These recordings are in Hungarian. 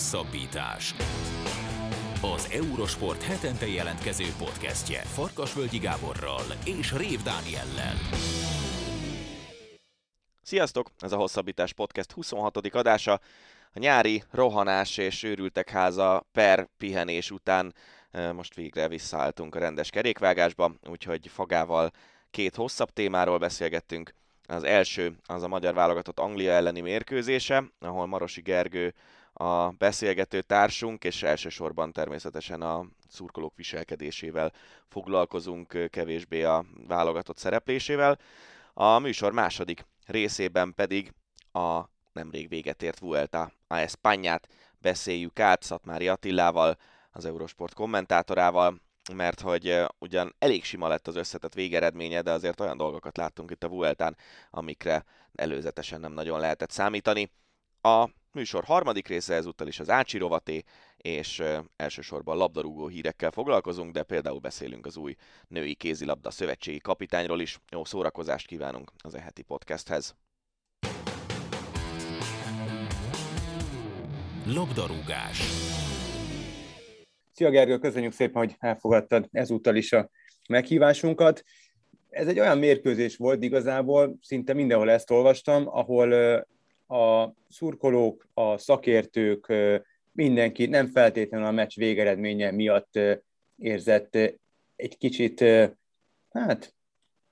Hosszabbítás. Az Eurosport hetente jelentkező podcastje Farkasvölgyi Gáborral és Rév Dániellel. Sziasztok! Ez a Hosszabbítás Podcast 26. adása. A nyári rohanás és őrültek háza per pihenés után most végre visszaálltunk a rendes kerékvágásba, úgyhogy Fagával két hosszabb témáról beszélgettünk. Az első az a magyar válogatott Anglia elleni mérkőzése, ahol Marosi Gergő a beszélgető társunk, és elsősorban természetesen a szurkolók viselkedésével foglalkozunk, kevésbé a válogatott szereplésével. A műsor második részében pedig a nemrég véget ért Vuelta a Espanyát beszéljük át Szatmári Attilával, az Eurosport kommentátorával, mert hogy ugyan elég sima lett az összetett végeredménye, de azért olyan dolgokat láttunk itt a Vueltán, amikre előzetesen nem nagyon lehetett számítani. A műsor harmadik része ezúttal is az Ácsi rovaté, és elsősorban labdarúgó hírekkel foglalkozunk, de például beszélünk az új női kézilabda szövetségi kapitányról is. Jó szórakozást kívánunk az eheti podcasthez. Labdarúgás. Szia Gergő, köszönjük szépen, hogy elfogadtad ezúttal is a meghívásunkat. Ez egy olyan mérkőzés volt igazából, szinte mindenhol ezt olvastam, ahol a szurkolók, a szakértők, mindenki nem feltétlenül a meccs végeredménye miatt érzett egy kicsit, hát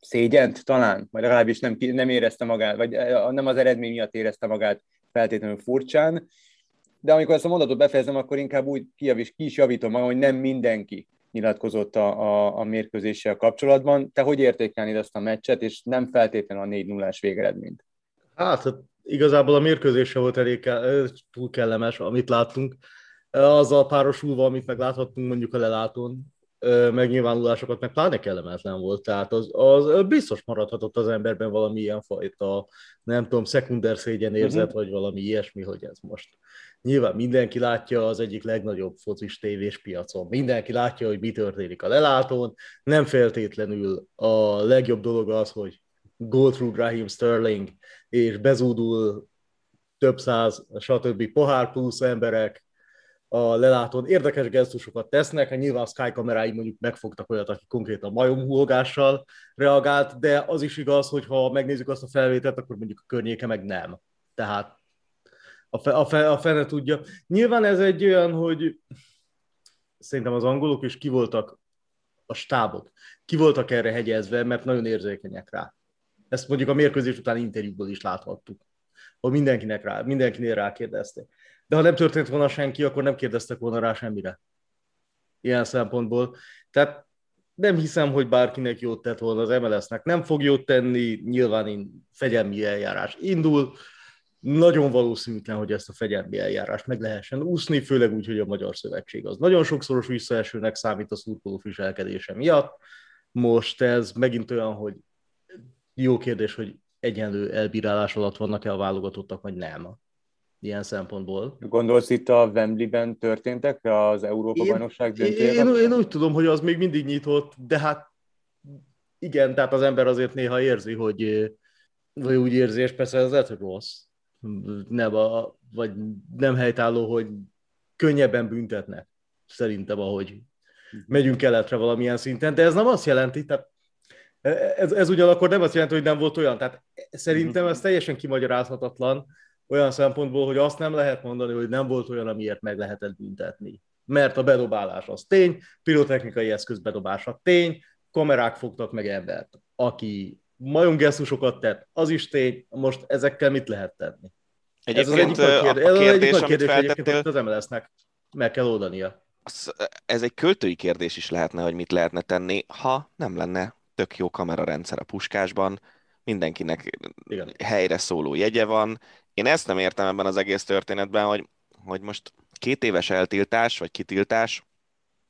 szégyent talán, vagy legalábbis nem, nem érezte magát, vagy nem az eredmény miatt érezte magát feltétlenül furcsán de amikor ezt a mondatot befejezem, akkor inkább úgy kijavis, ki is javítom magam, hogy nem mindenki nyilatkozott a, a, a mérkőzéssel kapcsolatban. Te hogy értékelnéd ezt a meccset, és nem feltétlenül a 4 0 végeredményt? Hát, hát igazából a mérkőzése volt elég túl kellemes, amit láttunk. Azzal párosulva, amit megláthattunk mondjuk a lelátón, megnyilvánulásokat, meg pláne kellemetlen volt, tehát az, az biztos maradhatott az emberben valami ilyen fajta, nem tudom, szekunder szégyen érzet, uh-huh. vagy valami ilyesmi, hogy ez most Nyilván mindenki látja az egyik legnagyobb focis tévés piacon. Mindenki látja, hogy mi történik a lelátón. Nem feltétlenül a legjobb dolog az, hogy go through Raheem Sterling, és bezúdul több száz, stb. pohár plusz emberek a lelátón érdekes gesztusokat tesznek, hát nyilván a Sky kamerái mondjuk megfogtak olyat, aki konkrétan majomhúlgással reagált, de az is igaz, hogy ha megnézzük azt a felvételt, akkor mondjuk a környéke meg nem. Tehát a, fe, a, fe, a fene tudja. Nyilván ez egy olyan, hogy szerintem az angolok is ki voltak, a stábok, ki voltak erre hegyezve, mert nagyon érzékenyek rá. Ezt mondjuk a mérkőzés után interjúból is láthattuk, hogy mindenkinek rá, mindenkinél rákérdezték. De ha nem történt volna senki, akkor nem kérdeztek volna rá semmire. Ilyen szempontból. Tehát nem hiszem, hogy bárkinek jót tett volna az MLS-nek. Nem fog jót tenni, nyilván fegyelmi eljárás indul, nagyon valószínűtlen, hogy ezt a fegyelmi eljárást meg lehessen úszni, főleg úgy, hogy a Magyar Szövetség az nagyon sokszoros visszaesőnek számít a szurkoló viselkedése miatt. Most ez megint olyan, hogy jó kérdés, hogy egyenlő elbírálás alatt vannak-e a válogatottak, vagy nem ilyen szempontból. Gondolsz itt a Wembley-ben történtek az Európa-bajnokság döntőjében? Én, én, én úgy tudom, hogy az még mindig nyitott, de hát igen, tehát az ember azért néha érzi, hogy vagy úgy érzi, és persze ez lehet, hogy rossz, nem a, vagy nem helytálló, hogy könnyebben büntetnek, szerintem, ahogy megyünk keletre valamilyen szinten, de ez nem azt jelenti, tehát ez, ez ugyanakkor nem azt jelenti, hogy nem volt olyan, tehát szerintem ez teljesen kimagyarázhatatlan olyan szempontból, hogy azt nem lehet mondani, hogy nem volt olyan, amiért meg lehetett büntetni. Mert a bedobálás az tény, pirotechnikai eszköz bedobása tény, kamerák fogtak meg embert, aki majomgesztusokat tett, az is tény, most ezekkel mit lehet tenni? Egyébként ez az egyik a kérdés, ez az egyik kérdés egyébként az MLS-nek meg kell oldania. Ez egy költői kérdés is lehetne, hogy mit lehetne tenni, ha nem lenne tök jó kamerarendszer a puskásban, mindenkinek Igen. helyre szóló jegye van. Én ezt nem értem ebben az egész történetben, hogy, hogy most két éves eltiltás, vagy kitiltás,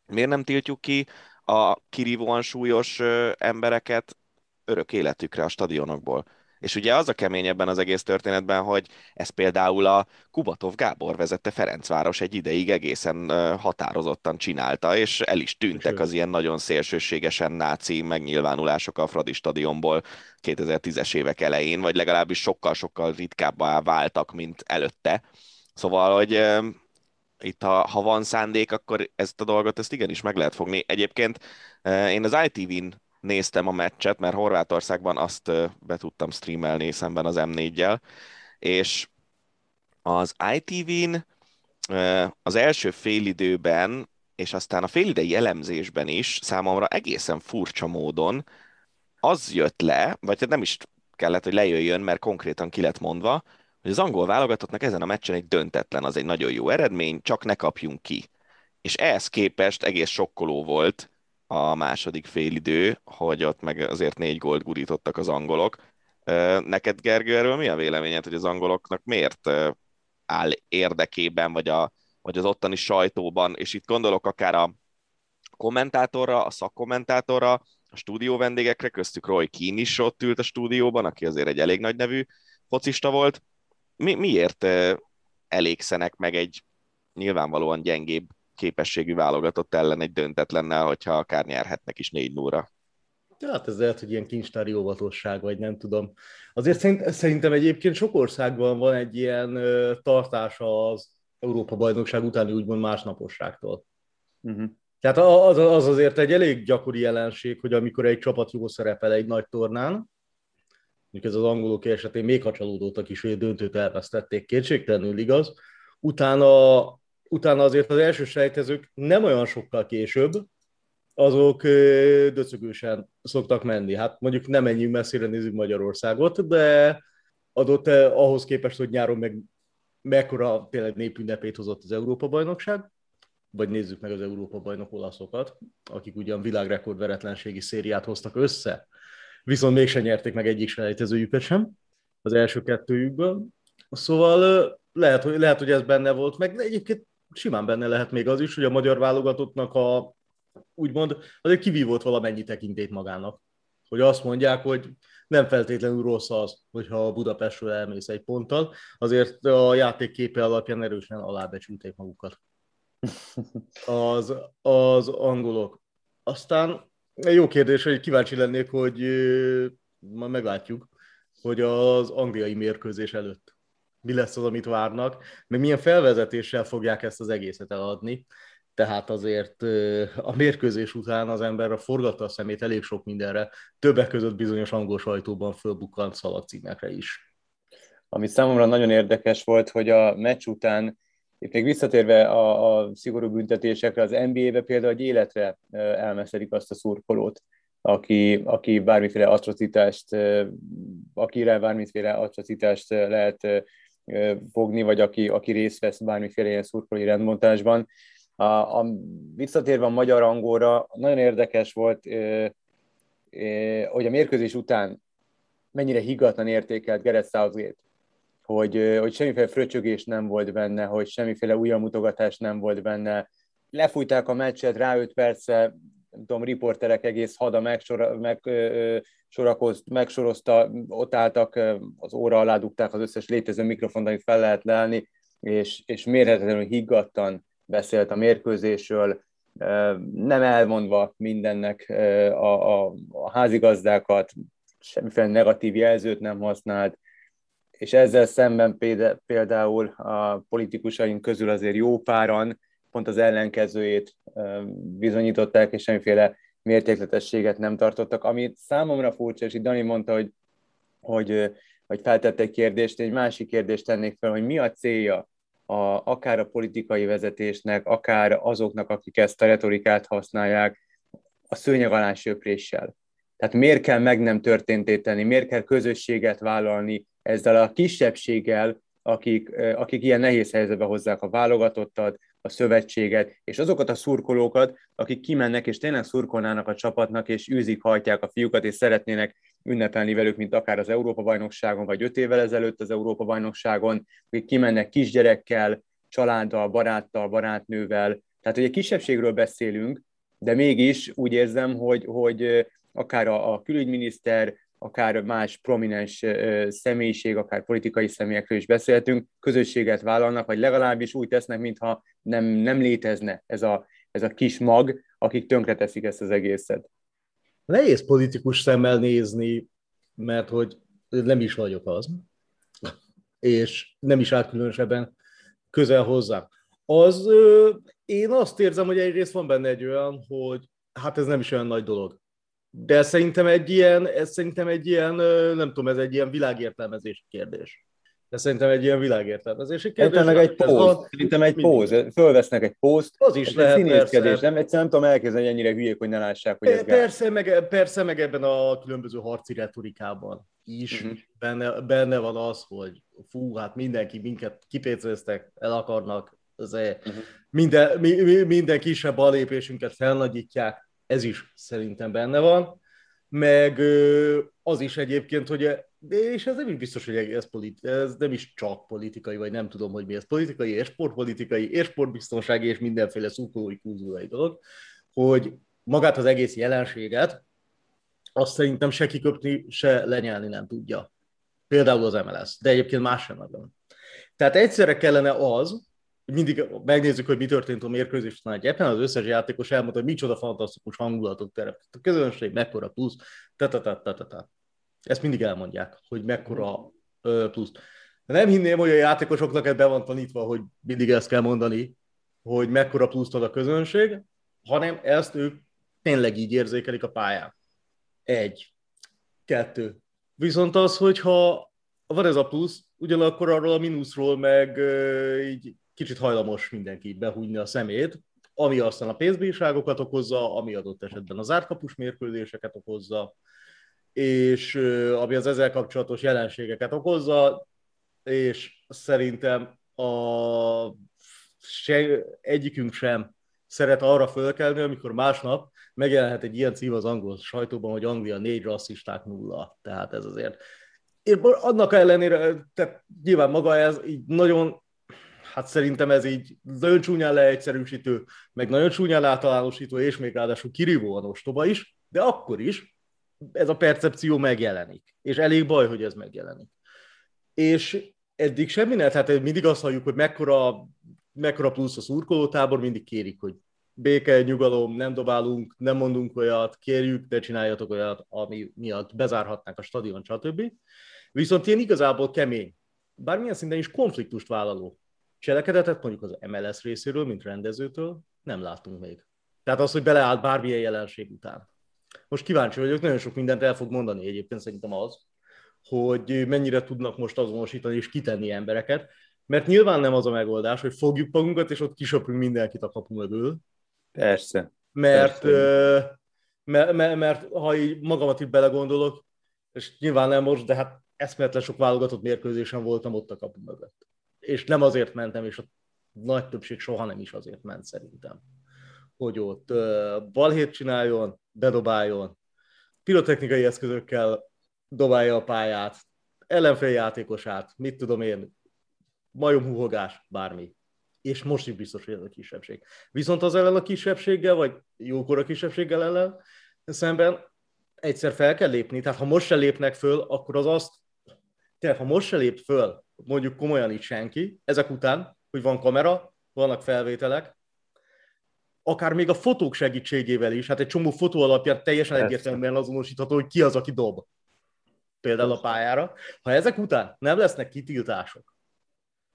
miért nem tiltjuk ki a kirívóan súlyos embereket örök életükre a stadionokból. És ugye az a kemény ebben az egész történetben, hogy ez például a Kubatov Gábor vezette Ferencváros egy ideig egészen határozottan csinálta, és el is tűntek az ilyen nagyon szélsőségesen náci megnyilvánulások a Fradi stadionból 2010-es évek elején, vagy legalábbis sokkal-sokkal ritkábbá váltak, mint előtte. Szóval, hogy itt ha, ha van szándék, akkor ezt a dolgot ezt igenis meg lehet fogni. Egyébként én az ITV-n néztem a meccset, mert Horvátországban azt be tudtam streamelni szemben az M4-jel, és az ITV-n az első félidőben, és aztán a félidei elemzésben is számomra egészen furcsa módon az jött le, vagy hát nem is kellett, hogy lejöjjön, mert konkrétan ki lett mondva, hogy az angol válogatottnak ezen a meccsen egy döntetlen, az egy nagyon jó eredmény, csak ne kapjunk ki. És ehhez képest egész sokkoló volt a második félidő, hogy ott meg azért négy gólt gurítottak az angolok. Neked, Gergő, erről mi a véleményed, hogy az angoloknak miért áll érdekében, vagy, a, vagy az ottani sajtóban, és itt gondolok akár a kommentátorra, a szakkommentátorra, a stúdió vendégekre, köztük Roy Keane is ott ült a stúdióban, aki azért egy elég nagy nevű focista volt. Mi, miért elégszenek meg egy nyilvánvalóan gyengébb képességű válogatott ellen egy döntetlennel, hogyha akár nyerhetnek is négy nóra? Hát ez lehet, hogy ilyen kincstári óvatosság, vagy nem tudom. Azért szerint, szerintem egyébként sok országban van egy ilyen ö, tartása az Európa-bajnokság utáni úgymond másnaposságtól. Uh-huh. Tehát az, az azért egy elég gyakori jelenség, hogy amikor egy csapat jól szerepel egy nagy tornán, mondjuk ez az angolok esetén még ha csalódottak is, hogy a döntőt elvesztették, kétségtelenül igaz, utána, utána azért az első sejtezők nem olyan sokkal később, azok döcögősen szoktak menni. Hát mondjuk nem ennyi messzire nézzük Magyarországot, de adott ahhoz képest, hogy nyáron meg mekkora tényleg népünnepét hozott az Európa-bajnokság, vagy nézzük meg az Európa-bajnok olaszokat, akik ugyan világrekord veretlenségi szériát hoztak össze, viszont mégsem nyerték meg egyik selejtezőjüket sem, az első kettőjükből. Szóval lehet, hogy, lehet, hogy ez benne volt, meg egyébként simán benne lehet még az is, hogy a magyar válogatottnak a úgymond azért kivívott valamennyi tekintét magának. Hogy azt mondják, hogy nem feltétlenül rossz az, hogyha Budapestről elmész egy ponttal, azért a játék képe alapján erősen alábecsülték magukat. Az, az angolok. Aztán jó kérdés, hogy kíváncsi lennék, hogy ma meglátjuk, hogy az angliai mérkőzés előtt mi lesz az, amit várnak, meg milyen felvezetéssel fogják ezt az egészet eladni tehát azért a mérkőzés után az ember a forgatta a szemét elég sok mindenre, többek között bizonyos angol sajtóban fölbukkant szalagcímekre is. Ami számomra nagyon érdekes volt, hogy a meccs után, itt még visszatérve a, a szigorú büntetésekre, az NBA-be például egy életre elmeszedik azt a szurkolót, aki, aki bármiféle atrocitást, akire bármiféle atrocitást lehet fogni, vagy aki, aki részt vesz bármiféle ilyen szurkolói rendmontásban. A, a, visszatérve a magyar angolra, nagyon érdekes volt, hogy a mérkőzés után mennyire higgadtan értékelt Gerett Southgate, hogy, hogy semmiféle fröcsögés nem volt benne, hogy semmiféle mutogatás nem volt benne. Lefújták a meccset rá 5 perce, nem tudom, riporterek egész hada megsora, meg, ö, sorakozt, megsorozta, ott álltak, az óra alá dugták az összes létező mikrofont, amit fel lehet leállni, és, és mérhetetlenül higgadtan beszélt a mérkőzésről, nem elmondva mindennek a, a, a házigazdákat, semmiféle negatív jelzőt nem használt, és ezzel szemben például a politikusaink közül azért jó páran pont az ellenkezőjét bizonyították, és semmiféle mértékletességet nem tartottak, ami számomra furcsa, és itt Dani mondta, hogy, hogy, hogy feltette egy kérdést, egy másik kérdést tennék fel, hogy mi a célja a, akár a politikai vezetésnek, akár azoknak, akik ezt a retorikát használják, a szőnyeg alá söpréssel. Tehát miért kell meg nem történtét tenni, miért kell közösséget vállalni ezzel a kisebbséggel, akik, akik ilyen nehéz helyzetbe hozzák a válogatottat, a szövetséget, és azokat a szurkolókat, akik kimennek és tényleg szurkolnának a csapatnak, és űzik, hajtják a fiúkat, és szeretnének ünnepelni velük, mint akár az Európa-bajnokságon, vagy öt évvel ezelőtt az Európa-bajnokságon, akik kimennek kisgyerekkel, családdal, baráttal, barátnővel. Tehát, hogy egy kisebbségről beszélünk, de mégis úgy érzem, hogy, hogy akár a, a külügyminiszter, akár más prominens személyiség, akár politikai személyekről is beszéltünk, közösséget vállalnak, vagy legalábbis úgy tesznek, mintha nem, nem létezne ez a, ez a kis mag, akik tönkreteszik ezt az egészet. Nehéz politikus szemmel nézni, mert hogy nem is vagyok az, és nem is áll különösebben közel hozzám. az én azt érzem, hogy egyrészt van benne egy olyan, hogy hát ez nem is olyan nagy dolog. De szerintem egy ilyen, ez szerintem egy ilyen, nem tudom, ez egy ilyen világértelmezési kérdés. De szerintem egy ilyen világértelmezési kérdés. Szerintem egy póz. Szerintem egy póz. Fölvesznek egy pózt. Az is lehet, színészkedés. Nem, egyszerűen nem tudom elkezdeni, hogy ennyire hülyék, hogy ne lássák, hogy ez persze, meg, persze, meg ebben a különböző harci retorikában is uh-huh. benne, benne, van az, hogy fú, hát mindenki minket kipéceztek, el akarnak, azért uh-huh. minden, mi, mi, minden kisebb balépésünket felnagyítják, ez is szerintem benne van, meg az is egyébként, hogy és ez nem is biztos, hogy ez, politi- ez nem is csak politikai, vagy nem tudom, hogy mi ez politikai, és sportpolitikai, és sportbiztonsági, és mindenféle szurkolói kultúrai dolog, hogy magát az egész jelenséget azt szerintem se kiköpni, se lenyelni nem tudja. Például az MLS, de egyébként más sem nagyon. Tehát egyszerre kellene az, mindig megnézzük, hogy mi történt a mérkőzés után egy éppen az összes játékos elmondta, hogy micsoda fantasztikus hangulatot teremtett. A közönség mekkora plusz, ta, ta, ta, ta, ta, ta. Ezt mindig elmondják, hogy mekkora plusz. Nem hinném, hogy a játékosoknak ebbe van tanítva, hogy mindig ezt kell mondani, hogy mekkora pluszt ad a közönség, hanem ezt ők tényleg így érzékelik a pályán. Egy. Kettő. Viszont az, hogyha van ez a plusz, ugyanakkor arról a mínuszról meg így kicsit hajlamos mindenki behújni a szemét, ami aztán a pénzbírságokat okozza, ami adott esetben az árkapus mérkőzéseket okozza, és ami az ezzel kapcsolatos jelenségeket okozza, és szerintem a se, egyikünk sem szeret arra fölkelni, amikor másnap megjelenhet egy ilyen cím az angol sajtóban, hogy Anglia négy rasszisták nulla. Tehát ez azért... Én annak ellenére, tehát nyilván maga ez így nagyon hát szerintem ez így nagyon csúnyán leegyszerűsítő, meg nagyon csúnyán általánosító, és még ráadásul kirívóan ostoba is, de akkor is ez a percepció megjelenik. És elég baj, hogy ez megjelenik. És eddig semmi ne, tehát mindig azt halljuk, hogy mekkora, mekkora plusz a szurkolótábor, mindig kérik, hogy béke, nyugalom, nem dobálunk, nem mondunk olyat, kérjük, de csináljatok olyat, ami miatt bezárhatnák a stadion, stb. Viszont ilyen igazából kemény, bármilyen szinten is konfliktust vállaló cselekedetet mondjuk az MLS részéről, mint rendezőtől nem látunk még. Tehát az, hogy beleállt bármilyen jelenség után. Most kíváncsi vagyok, nagyon sok mindent el fog mondani egyébként szerintem az, hogy mennyire tudnak most azonosítani és kitenni embereket, mert nyilván nem az a megoldás, hogy fogjuk magunkat, és ott kisöprünk mindenkit a kapu mögül. Persze. Mert, Persze. Mert, mert, mert ha így magamat itt belegondolok, és nyilván nem most, de hát eszméletlen sok válogatott mérkőzésen voltam ott a kapu mögött és nem azért mentem, és a nagy többség soha nem is azért ment szerintem, hogy ott balhét csináljon, bedobáljon, pirotechnikai eszközökkel dobálja a pályát, ellenfél játékosát, mit tudom én, majomhúhogás, bármi. És most is biztos, hogy ez a kisebbség. Viszont az ellen a kisebbséggel, vagy jókora kisebbséggel ellen szemben egyszer fel kell lépni. Tehát ha most se lépnek föl, akkor az azt, tehát ha most se lép föl mondjuk komolyan itt senki, ezek után, hogy van kamera, vannak felvételek, akár még a fotók segítségével is, hát egy csomó fotó alapján teljesen egyértelműen azonosítható, hogy ki az, aki dob. Például a pályára. Ha ezek után nem lesznek kitiltások,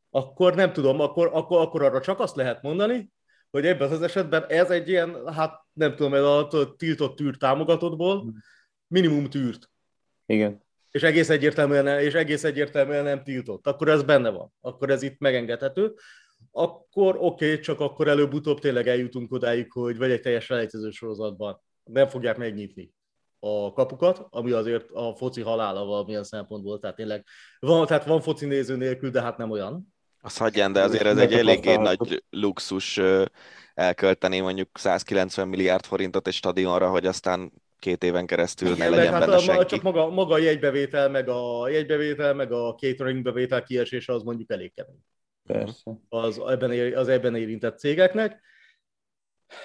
akkor nem tudom, akkor, akkor, akkor arra csak azt lehet mondani, hogy ebben az esetben ez egy ilyen, hát nem tudom, ez a tiltott tűrt támogatottból minimum tűrt. Igen és egész egyértelműen, nem, és egész egyértelműen nem tiltott, akkor ez benne van, akkor ez itt megengedhető, akkor oké, okay, csak akkor előbb-utóbb tényleg eljutunk odáig, hogy vagy egy teljes selejtező sorozatban nem fogják megnyitni a kapukat, ami azért a foci halála valamilyen szempontból, tehát tényleg van, tehát van foci néző nélkül, de hát nem olyan. Azt hagyján, de azért ez egy eléggé nagy luxus elkölteni mondjuk 190 milliárd forintot egy stadionra, hogy aztán két éven keresztül Igen, ne legyen hát benne senki. Csak maga, maga a jegybevétel, meg a jegybevétel, meg a catering bevétel kiesése az mondjuk elég kemény. Persze. Az ebben, az ebben érintett cégeknek.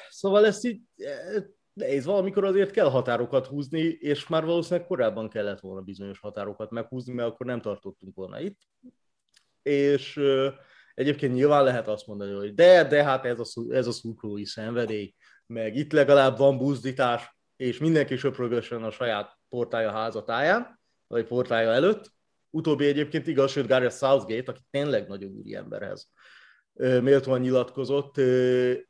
Szóval ezt így eh, nehéz, valamikor azért kell határokat húzni, és már valószínűleg korábban kellett volna bizonyos határokat meghúzni, mert akkor nem tartottunk volna itt. És egyébként nyilván lehet azt mondani, hogy de, de hát ez a, ez a szurkolói szenvedély, meg itt legalább van buzdítás, és mindenki söprögösen a saját portája házatáján, vagy portája előtt. Utóbbi egyébként igaz, sőt Gareth Southgate, aki tényleg nagyon úri emberhez méltóan nyilatkozott,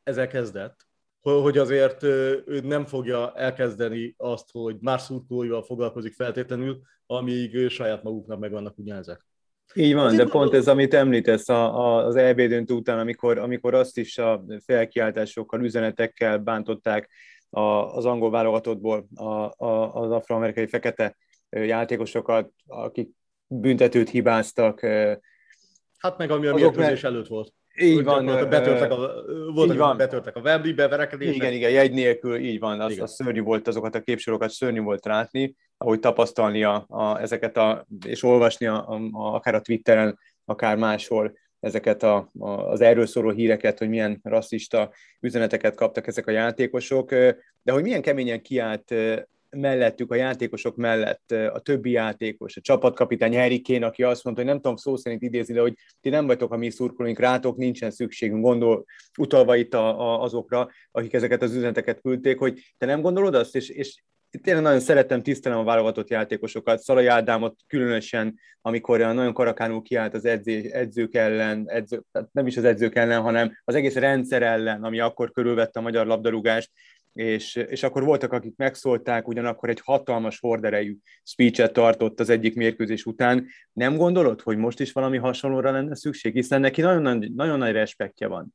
ezzel kezdett, hogy azért ő nem fogja elkezdeni azt, hogy más szurkolóival foglalkozik feltétlenül, amíg saját maguknak meg vannak ugyanezek. Így van, de pont ez, amit említesz a, a, az EB döntő után, amikor, amikor azt is a felkiáltásokkal, üzenetekkel bántották a, az angol válogatottból a, a, az afroamerikai fekete játékosokat, akik büntetőt hibáztak. Hát meg ami a mérkőzés előtt volt. Így van. Betörtek a, voltak, így van. betörtek a Wembley beverekedések. Igen, igen, jegy nélkül, így van. Az, az szörnyű volt, azokat a képsorokat szörnyű volt látni, ahogy tapasztalni a, a, ezeket a, és olvasni a, a, a, akár a Twitteren, akár máshol ezeket a, a, az erről szóló híreket, hogy milyen rasszista üzeneteket kaptak ezek a játékosok, de hogy milyen keményen kiállt mellettük, a játékosok mellett a többi játékos, a csapatkapitány Harry Kane, aki azt mondta, hogy nem tudom szó szerint idézni, de hogy ti nem vagytok a mi szurkolóink, rátok nincsen szükségünk, gondol, utalva itt a, a, azokra, akik ezeket az üzeneteket küldték, hogy te nem gondolod azt, és, és tényleg nagyon szeretem, tisztelem a válogatott játékosokat, Szalai Ádámot különösen, amikor nagyon karakánul kiállt az edző, edzők ellen, edző, nem is az edzők ellen, hanem az egész rendszer ellen, ami akkor körülvette a magyar labdarúgást, és, és akkor voltak, akik megszólták, ugyanakkor egy hatalmas horderejű speechet tartott az egyik mérkőzés után. Nem gondolod, hogy most is valami hasonlóra lenne szükség? Hiszen neki nagyon, nagy, nagyon nagy respektje van.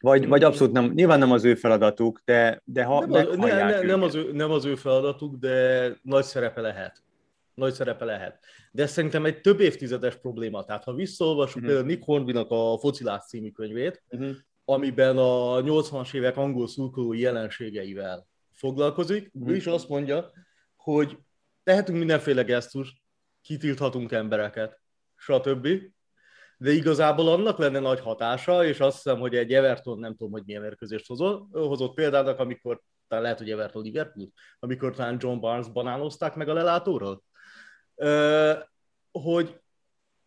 Vagy, vagy abszolút nem, nyilván nem az ő feladatuk, de, de ha nem, az, ne, ne, nem, az ő, nem az ő feladatuk, de nagy szerepe lehet. Nagy szerepe lehet. De szerintem egy több évtizedes probléma. Tehát ha visszaolvasjuk uh-huh. Nick Hornbynak a Focilás című könyvét, uh-huh amiben a 80-as évek angol szurkolói jelenségeivel foglalkozik. Mm. Ő is azt mondja, hogy tehetünk mindenféle gesztust, kitilthatunk embereket, stb. De igazából annak lenne nagy hatása, és azt hiszem, hogy egy Everton, nem tudom, hogy milyen mérkőzést hozott, hozott példának, amikor, talán lehet, hogy Everton Liverpool, amikor talán John Barnes banánozták meg a lelátóról, hogy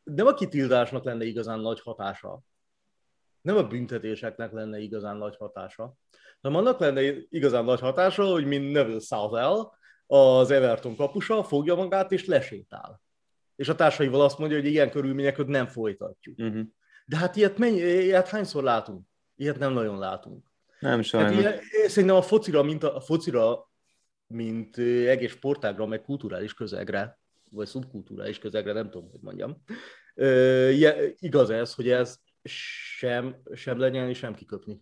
nem a kitiltásnak lenne igazán nagy hatása, nem a büntetéseknek lenne igazán nagy hatása, hanem annak lenne igazán nagy hatása, hogy mint Neville Southall, az Everton kapusa fogja magát és lesétál. És a társaival azt mondja, hogy ilyen körülmények között nem folytatjuk. Uh-huh. De hát ilyet, mennyi, ilyet hányszor látunk? Ilyet nem nagyon látunk. Nem sajnos. Hát ilyen, szerintem a focira, mint a, a focira, mint egész sportágra, meg kulturális közegre, vagy szubkulturális közegre, nem tudom, hogy mondjam. igaz ez, hogy ez sem, sem lenyelni, sem kiköpni.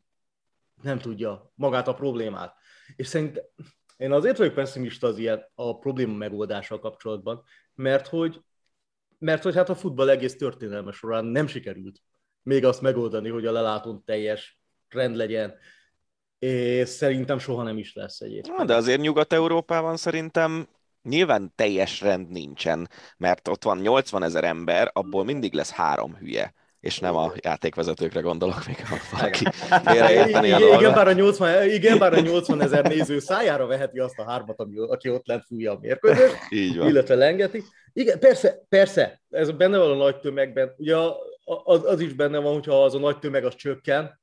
Nem tudja magát a problémát. És szerint én azért vagyok pessimista az ilyen a probléma megoldással kapcsolatban, mert hogy, mert hogy hát a futball egész történelme során nem sikerült még azt megoldani, hogy a lelátón teljes rend legyen, és szerintem soha nem is lesz egyébként. Na, de azért Nyugat-Európában szerintem nyilván teljes rend nincsen, mert ott van 80 ezer ember, abból mindig lesz három hülye és nem a játékvezetőkre gondolok, még ha valaki igen, bár a 80, igen, bár a 80 ezer néző szájára veheti azt a hármat, ami, aki ott lent fújja a mérkőzést, Így van. illetve lengeti. Igen, persze, persze, ez benne van a nagy tömegben. Ugye az, az is benne van, hogyha az a nagy tömeg az csökken,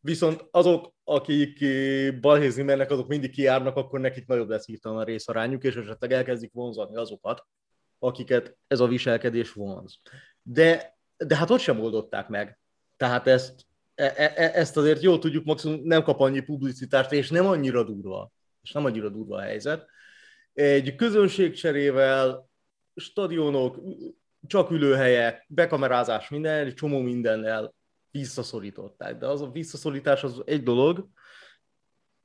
viszont azok, akik balhézni mennek, azok mindig kiárnak, akkor nekik nagyobb lesz hirtelen a részarányuk, és esetleg elkezdik vonzani azokat, akiket ez a viselkedés vonz. De de hát ott sem oldották meg. Tehát ezt, e, e, e, ezt azért jól tudjuk, maximum nem kap annyi publicitást, és nem annyira durva. És nem annyira durva a helyzet. Egy közönségcserével, stadionok, csak ülőhelyek, bekamerázás, minden, egy csomó mindennel visszaszorították. De az a visszaszorítás az egy dolog,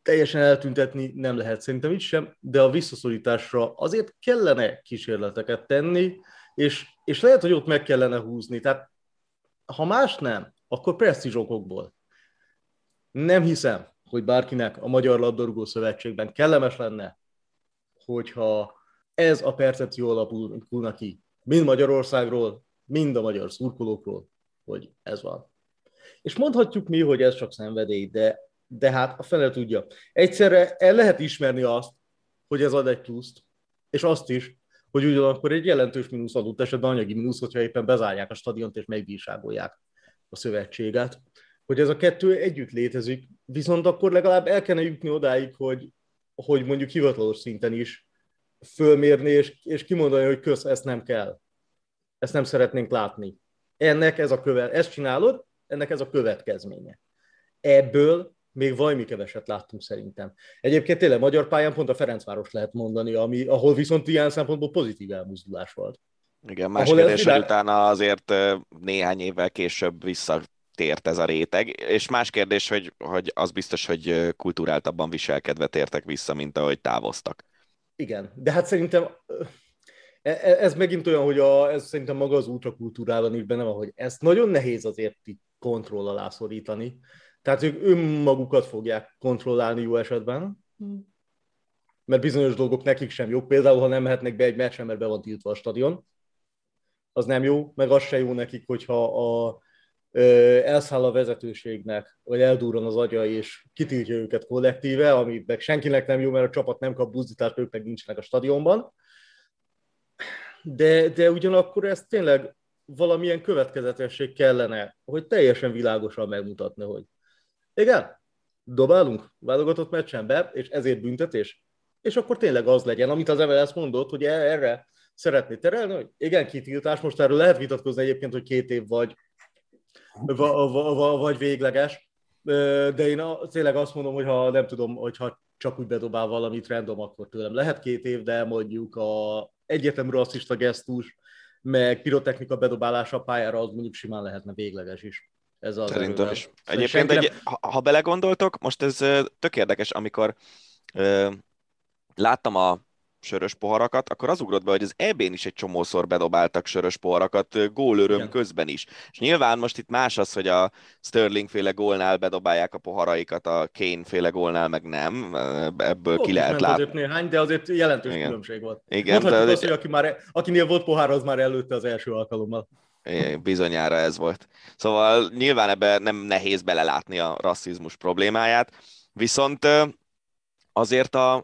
teljesen eltüntetni nem lehet szerintem itt sem, de a visszaszorításra azért kellene kísérleteket tenni, és, és lehet, hogy ott meg kellene húzni. Tehát ha más nem, akkor presztízsokokból. Nem hiszem, hogy bárkinek a Magyar Labdarúgó Szövetségben kellemes lenne, hogyha ez a percepció alapulna ki, mind Magyarországról, mind a magyar szurkolókról, hogy ez van. És mondhatjuk mi, hogy ez csak szenvedély, de, de hát a fele tudja. Egyszerre el lehet ismerni azt, hogy ez ad egy pluszt, és azt is, hogy ugyanakkor egy jelentős mínusz adott esetben anyagi mínusz, hogyha éppen bezárják a stadiont és megbírságolják a szövetséget, hogy ez a kettő együtt létezik, viszont akkor legalább el kellene jutni odáig, hogy, hogy mondjuk hivatalos szinten is fölmérni, és, és kimondani, hogy kösz, ezt nem kell. Ezt nem szeretnénk látni. Ennek ez a köve, ezt csinálod, ennek ez a következménye. Ebből még vajmi keveset láttunk szerintem. Egyébként tényleg magyar pályán pont a Ferencváros lehet mondani, ami, ahol viszont ilyen szempontból pozitív elmozdulás volt. Igen, más ahol kérdés, hogy utána azért néhány évvel később visszatért ez a réteg, és más kérdés, hogy, hogy az biztos, hogy kulturáltabban viselkedve tértek vissza, mint ahogy távoztak. Igen, de hát szerintem e, e, ez megint olyan, hogy a, ez szerintem maga az ultrakultúrában is benne van, hogy ezt nagyon nehéz azért itt kontroll alá szorítani. Tehát ők önmagukat fogják kontrollálni jó esetben, mert bizonyos dolgok nekik sem jók. Például, ha nem mehetnek be egy meccsen, mert be van tiltva a stadion, az nem jó, meg az se jó nekik, hogyha a, ö, elszáll a vezetőségnek, vagy eldurran az agya, és kitiltja őket kollektíve, ami meg senkinek nem jó, mert a csapat nem kap buzdítást, ők meg nincsenek a stadionban. De, de ugyanakkor ez tényleg valamilyen következetesség kellene, hogy teljesen világosan megmutatni, hogy igen, dobálunk válogatott meccsen be, és ezért büntetés. És akkor tényleg az legyen, amit az MLS mondott, hogy erre szeretné terelni, hogy igen, kitiltás, most erről lehet vitatkozni egyébként, hogy két év vagy, vagy végleges, de én tényleg azt mondom, hogy ha nem tudom, hogyha csak úgy bedobál valamit random, akkor tőlem lehet két év, de mondjuk a egyetem rasszista gesztus, meg pirotechnika bedobálása a pályára, az mondjuk simán lehetne végleges is. Ez az Szerintem is. Egyébként, egy, ha, ha belegondoltok, most ez tök érdekes, amikor ö, láttam a sörös poharakat, akkor az ugrott be, hogy az EB-n is egy csomószor bedobáltak sörös poharakat gólöröm Igen. közben is. És nyilván most itt más az, hogy a Sterling féle gólnál bedobálják a poharaikat, a Kane féle gólnál meg nem. Ebből Ott ki lehet látni. Azért néhány, de azért jelentős Igen. különbség volt. Igen, Mondhatjuk de... azt, hogy aki már, akinél volt pohár, az már előtte az első alkalommal. Bizonyára ez volt. Szóval nyilván ebbe nem nehéz belelátni a rasszizmus problémáját, viszont azért a,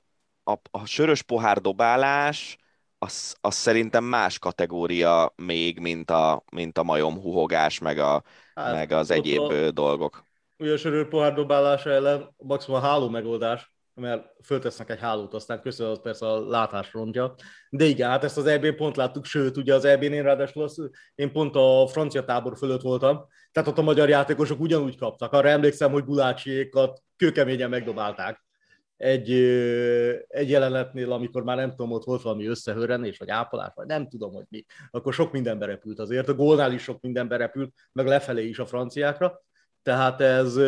a, a sörös pohár dobálás az, az szerintem más kategória még, mint a, mint a majomhuhogás, meg, a, hát, meg az egyéb a, dolgok. Ugye a sörös pohár dobálása ellen maximum a háló megoldás, mert föltesznek egy hálót, aztán köszönöm, az persze a látás rontja. De igen, hát ezt az eb pont láttuk, sőt, ugye az EB-nél ráadásul az, én pont a francia tábor fölött voltam, tehát ott a magyar játékosok ugyanúgy kaptak. Arra emlékszem, hogy Gulácsiékat kőkeményen megdobálták egy, egy jelenetnél, amikor már nem tudom, ott volt valami összehörrenés, vagy ápolás, vagy nem tudom, hogy mi, akkor sok minden berepült azért. A gólnál is sok minden berepült, meg lefelé is a franciákra. Tehát ez,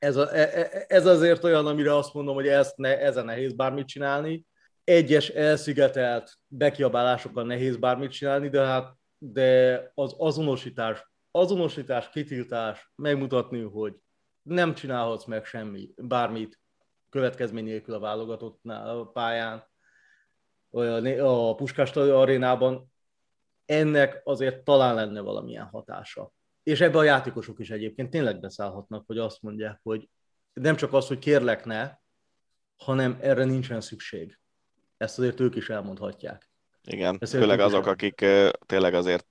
ez, a, e, e, ez azért olyan, amire azt mondom, hogy ezt ne, ezen nehéz bármit csinálni. Egyes elszigetelt bekiabálásokkal nehéz bármit csinálni, de hát de az azonosítás, azonosítás, kitiltás, megmutatni, hogy nem csinálhatsz meg semmi, bármit, következmény nélkül a válogatott pályán, a Puskás arénában, ennek azért talán lenne valamilyen hatása. És ebbe a játékosok is egyébként tényleg beszállhatnak, hogy azt mondják, hogy nem csak az, hogy kérlek ne, hanem erre nincsen szükség. Ezt azért ők is elmondhatják. Igen, Ezt főleg azok, akik tényleg azért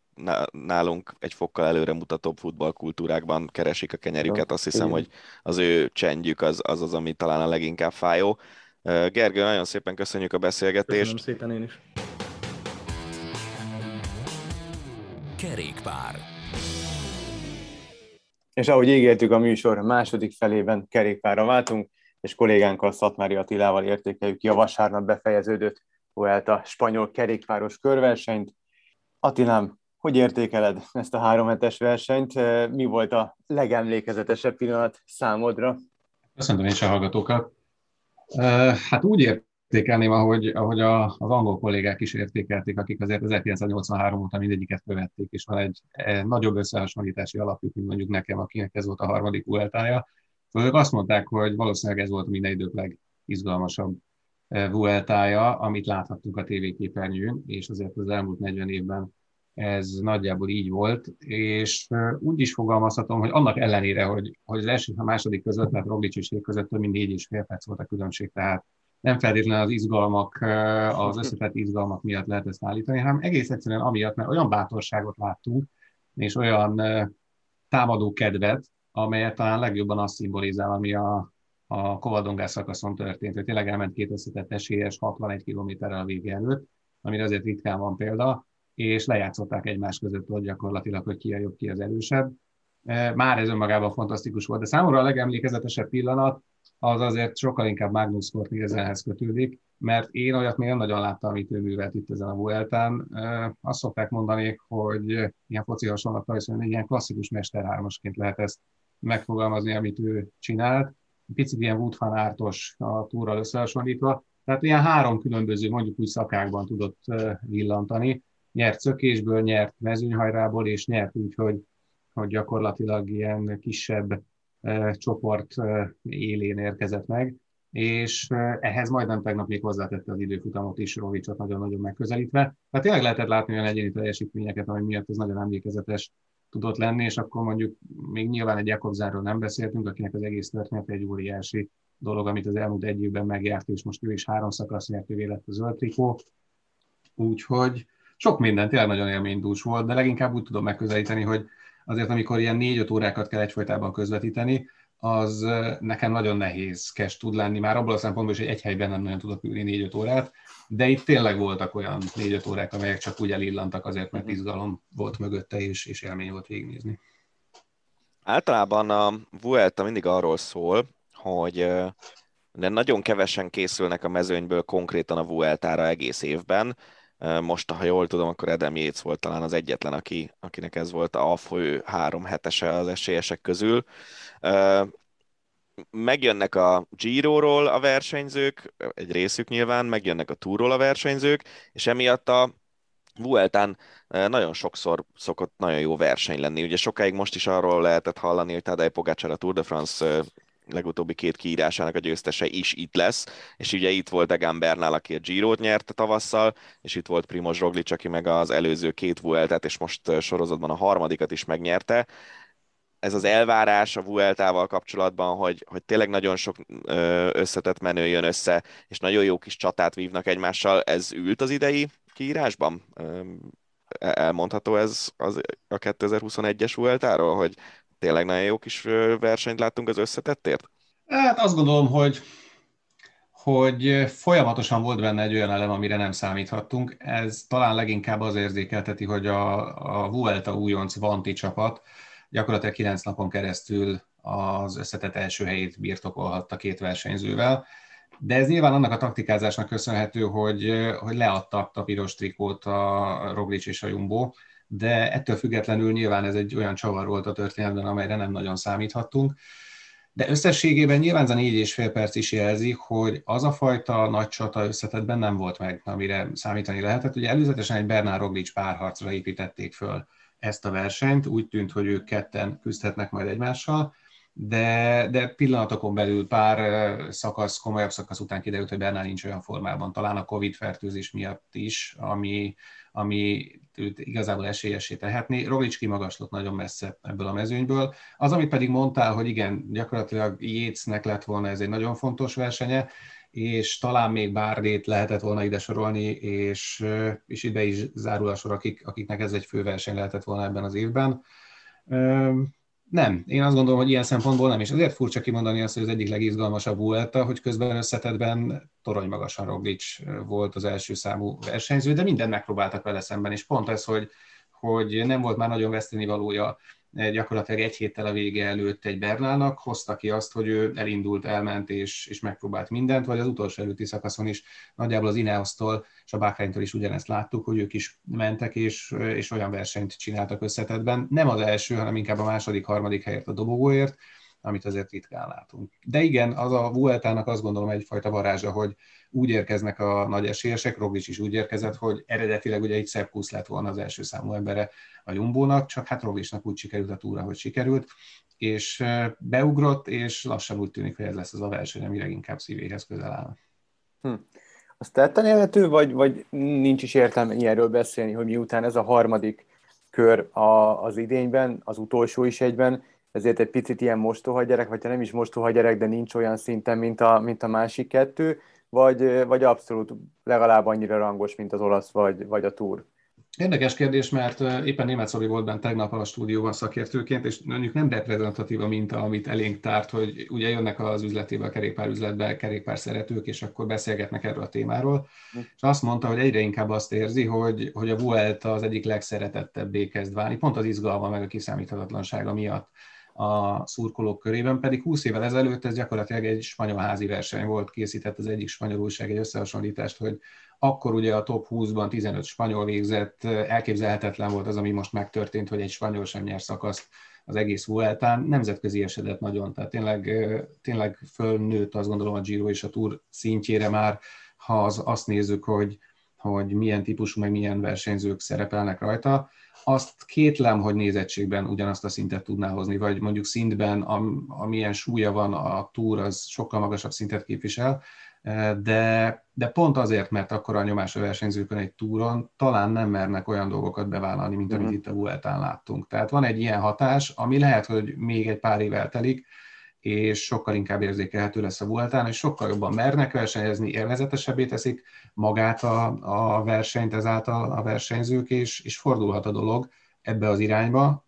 nálunk egy fokkal előre mutatóbb futballkultúrákban keresik a kenyerüket. Azt hiszem, hogy az ő csendjük az, az az, ami talán a leginkább fájó. Gergő, nagyon szépen köszönjük a beszélgetést. Köszönöm szépen én is. Kerékpár. És ahogy ígértük a műsor második felében kerékpárra váltunk, és kollégánkkal Szatmári Attilával értékeljük ki a vasárnap befejeződött a spanyol kerékpáros körversenyt. Attilám, hogy értékeled ezt a három hetes versenyt? Mi volt a legemlékezetesebb pillanat számodra? Köszönöm én is a hallgatókat. Hát úgy értékelném, ahogy, ahogy a, az angol kollégák is értékelték, akik azért 1983 óta mindegyiket követték, és van egy, egy nagyobb összehasonlítási alapjuk, mint mondjuk nekem, akinek ez volt a harmadik vueltája. Szóval ők azt mondták, hogy valószínűleg ez volt minden idők legizgalmasabb vueltája, amit láthattunk a tévéképernyőn, és azért az elmúlt 40 évben ez nagyjából így volt, és úgy is fogalmazhatom, hogy annak ellenére, hogy, hogy az első a második között, tehát Roglic és között több mint négy és fél perc volt a különbség, tehát nem feltétlenül az izgalmak, az összetett izgalmak miatt lehet ezt állítani, hanem egész egyszerűen amiatt, mert olyan bátorságot láttunk, és olyan támadó kedvet, amelyet talán legjobban azt szimbolizál, ami a, a Kovadongás szakaszon történt, hogy tényleg elment két összetett esélyes 61 kilométerrel a vége előtt, amire azért ritkán van példa, és lejátszották egymás között ott gyakorlatilag, hogy ki a jobb, ki az erősebb. már ez önmagában fantasztikus volt. De számomra a legemlékezetesebb pillanat az azért sokkal inkább Magnus Kort Nielsenhez kötődik, mert én olyat még nem nagyon láttam, amit ő művelt itt ezen a Vueltán. Azt szokták mondani, hogy ilyen foci hasonlat hogy ilyen klasszikus mesterhármasként lehet ezt megfogalmazni, amit ő csinált. Picit ilyen Wood van Ártos a túrral összehasonlítva. Tehát ilyen három különböző, mondjuk úgy szakákban tudott villantani. Nyert szökésből, nyert mezőnyhajrából, és nyert úgy, hogy, hogy gyakorlatilag ilyen kisebb csoport élén érkezett meg és ehhez majdnem tegnap még hozzátette az időfutamot is, Rovicsot nagyon-nagyon megközelítve. Tehát tényleg lehetett látni olyan egyéni teljesítményeket, ami miatt ez nagyon emlékezetes tudott lenni, és akkor mondjuk még nyilván egy Jakobzárról nem beszéltünk, akinek az egész történet egy óriási dolog, amit az elmúlt egy évben megjárt, és most ő is három szakasz nyertővé lett a zöld trikó. Úgyhogy sok minden tényleg nagyon élménydús volt, de leginkább úgy tudom megközelíteni, hogy azért amikor ilyen négy-öt órákat kell egyfolytában közvetíteni, az nekem nagyon nehézkes tud lenni, már abból a szempontból is, hogy egy helyben nem nagyon tudok ülni 4-5 órát, de itt tényleg voltak olyan 4-5 órák, amelyek csak úgy elillantak azért, mert izgalom volt mögötte, és, és élmény volt végignézni. Általában a Vuelta mindig arról szól, hogy de nagyon kevesen készülnek a mezőnyből konkrétan a Vueltára egész évben. Most, ha jól tudom, akkor Edem Yates volt talán az egyetlen, aki, akinek ez volt a fő három hetese az esélyesek közül megjönnek a Giro-ról a versenyzők, egy részük nyilván, megjönnek a Túról a versenyzők, és emiatt a Vueltán nagyon sokszor szokott nagyon jó verseny lenni. Ugye sokáig most is arról lehetett hallani, hogy Tadej Pogácsár a Tour de France legutóbbi két kiírásának a győztese is itt lesz, és ugye itt volt Egan Bernal, aki a Giro-t nyerte tavasszal, és itt volt Primoz Roglic, aki meg az előző két Vueltet, és most sorozatban a harmadikat is megnyerte ez az elvárás a Vueltával kapcsolatban, hogy, hogy tényleg nagyon sok összetett menő jön össze, és nagyon jó kis csatát vívnak egymással, ez ült az idei kiírásban? Elmondható ez az, a 2021-es Vueltáról, hogy tényleg nagyon jó kis versenyt láttunk az összetettért? Hát azt gondolom, hogy hogy folyamatosan volt benne egy olyan elem, amire nem számíthattunk. Ez talán leginkább az érzékelteti, hogy a, a Vuelta újonc Vanti csapat, gyakorlatilag kilenc napon keresztül az összetett első helyét birtokolhatta két versenyzővel. De ez nyilván annak a taktikázásnak köszönhető, hogy, hogy leadtak a piros trikót a Roglic és a Jumbo, de ettől függetlenül nyilván ez egy olyan csavar volt a történetben, amelyre nem nagyon számíthattunk. De összességében nyilván ez a négy és fél perc is jelzi, hogy az a fajta nagy csata összetetben nem volt meg, amire számítani lehetett. Ugye előzetesen egy Bernard Roglic párharcra építették föl ezt a versenyt, úgy tűnt, hogy ők ketten küzdhetnek majd egymással, de, de pillanatokon belül pár szakasz, komolyabb szakasz után kiderült, hogy Bernál nincs olyan formában, talán a Covid fertőzés miatt is, ami, ami őt igazából esélyessé tehetné. Roglic kimagaslott nagyon messze ebből a mezőnyből. Az, amit pedig mondtál, hogy igen, gyakorlatilag Jécnek lett volna ez egy nagyon fontos versenye, és talán még Bárdét lehetett volna ide sorolni, és, és ide is zárul a sor, akik, akiknek ez egy főverseny lehetett volna ebben az évben. Nem, én azt gondolom, hogy ilyen szempontból nem, és azért furcsa kimondani azt, hogy az egyik legizgalmasabb volt, hogy közben összetetben torony magasan Roglic volt az első számú versenyző, de mindent megpróbáltak vele szemben, és pont ez, hogy, hogy nem volt már nagyon veszteni valója gyakorlatilag egy héttel a vége előtt egy Bernálnak, hozta ki azt, hogy ő elindult, elment és, és megpróbált mindent, vagy az utolsó előtti szakaszon is nagyjából az Ineosztól és a Bahreintől is ugyanezt láttuk, hogy ők is mentek és, és olyan versenyt csináltak összetetben. Nem az első, hanem inkább a második, harmadik helyért a dobogóért, amit azért ritkán látunk. De igen, az a Vueltának azt gondolom egyfajta varázsa, hogy úgy érkeznek a nagy esélyesek, Roglic is úgy érkezett, hogy eredetileg ugye egy Sepp Kusz lett volna az első számú embere a Jumbónak, csak hát Roglicnak úgy sikerült a túra, hogy sikerült, és beugrott, és lassan úgy tűnik, hogy ez lesz az a verseny, ami leginkább szívéhez közel áll. Hm. Az tetten élhető, vagy, vagy nincs is értelme ilyenről beszélni, hogy miután ez a harmadik kör a, az idényben, az utolsó is egyben, ezért egy picit ilyen mostoha gyerek, vagy ha nem is mostoha gyerek, de nincs olyan szinten, mint a, mint a másik kettő, vagy, vagy abszolút legalább annyira rangos, mint az olasz vagy, vagy a túr? Érdekes kérdés, mert éppen német Szori volt benne tegnap a stúdióban szakértőként, és mondjuk nem reprezentatív a minta, amit elénk tárt, hogy ugye jönnek az üzletébe, a kerékpárüzletbe kerékpár szeretők, és akkor beszélgetnek erről a témáról. Hm. És azt mondta, hogy egyre inkább azt érzi, hogy, hogy a Vuelta az egyik legszeretettebbé kezd válni, pont az izgalma meg a kiszámíthatatlansága miatt a szurkolók körében, pedig 20 évvel ezelőtt ez gyakorlatilag egy spanyol házi verseny volt, készített az egyik spanyol újság egy összehasonlítást, hogy akkor ugye a top 20-ban 15 spanyol végzett, elképzelhetetlen volt az, ami most megtörtént, hogy egy spanyol sem nyer szakaszt az egész Vueltán, nemzetközi esedett nagyon, tehát tényleg, tényleg fölnőtt azt gondolom a Giro és a Tour szintjére már, ha az, azt nézzük, hogy, hogy milyen típusú, meg milyen versenyzők szerepelnek rajta. Azt kétlem, hogy nézettségben ugyanazt a szintet tudná hozni, vagy mondjuk szintben, am, amilyen súlya van a túr, az sokkal magasabb szintet képvisel, de, de pont azért, mert akkor a nyomás a versenyzőkön egy túron talán nem mernek olyan dolgokat bevállalni, mint amit uh-huh. itt a Vueltán láttunk. Tehát van egy ilyen hatás, ami lehet, hogy még egy pár év eltelik, és sokkal inkább érzékelhető lesz a Vueltán, és sokkal jobban mernek versenyezni, élvezetesebbé teszik magát a, a versenyt ezáltal a versenyzők, és, és fordulhat a dolog ebbe az irányba,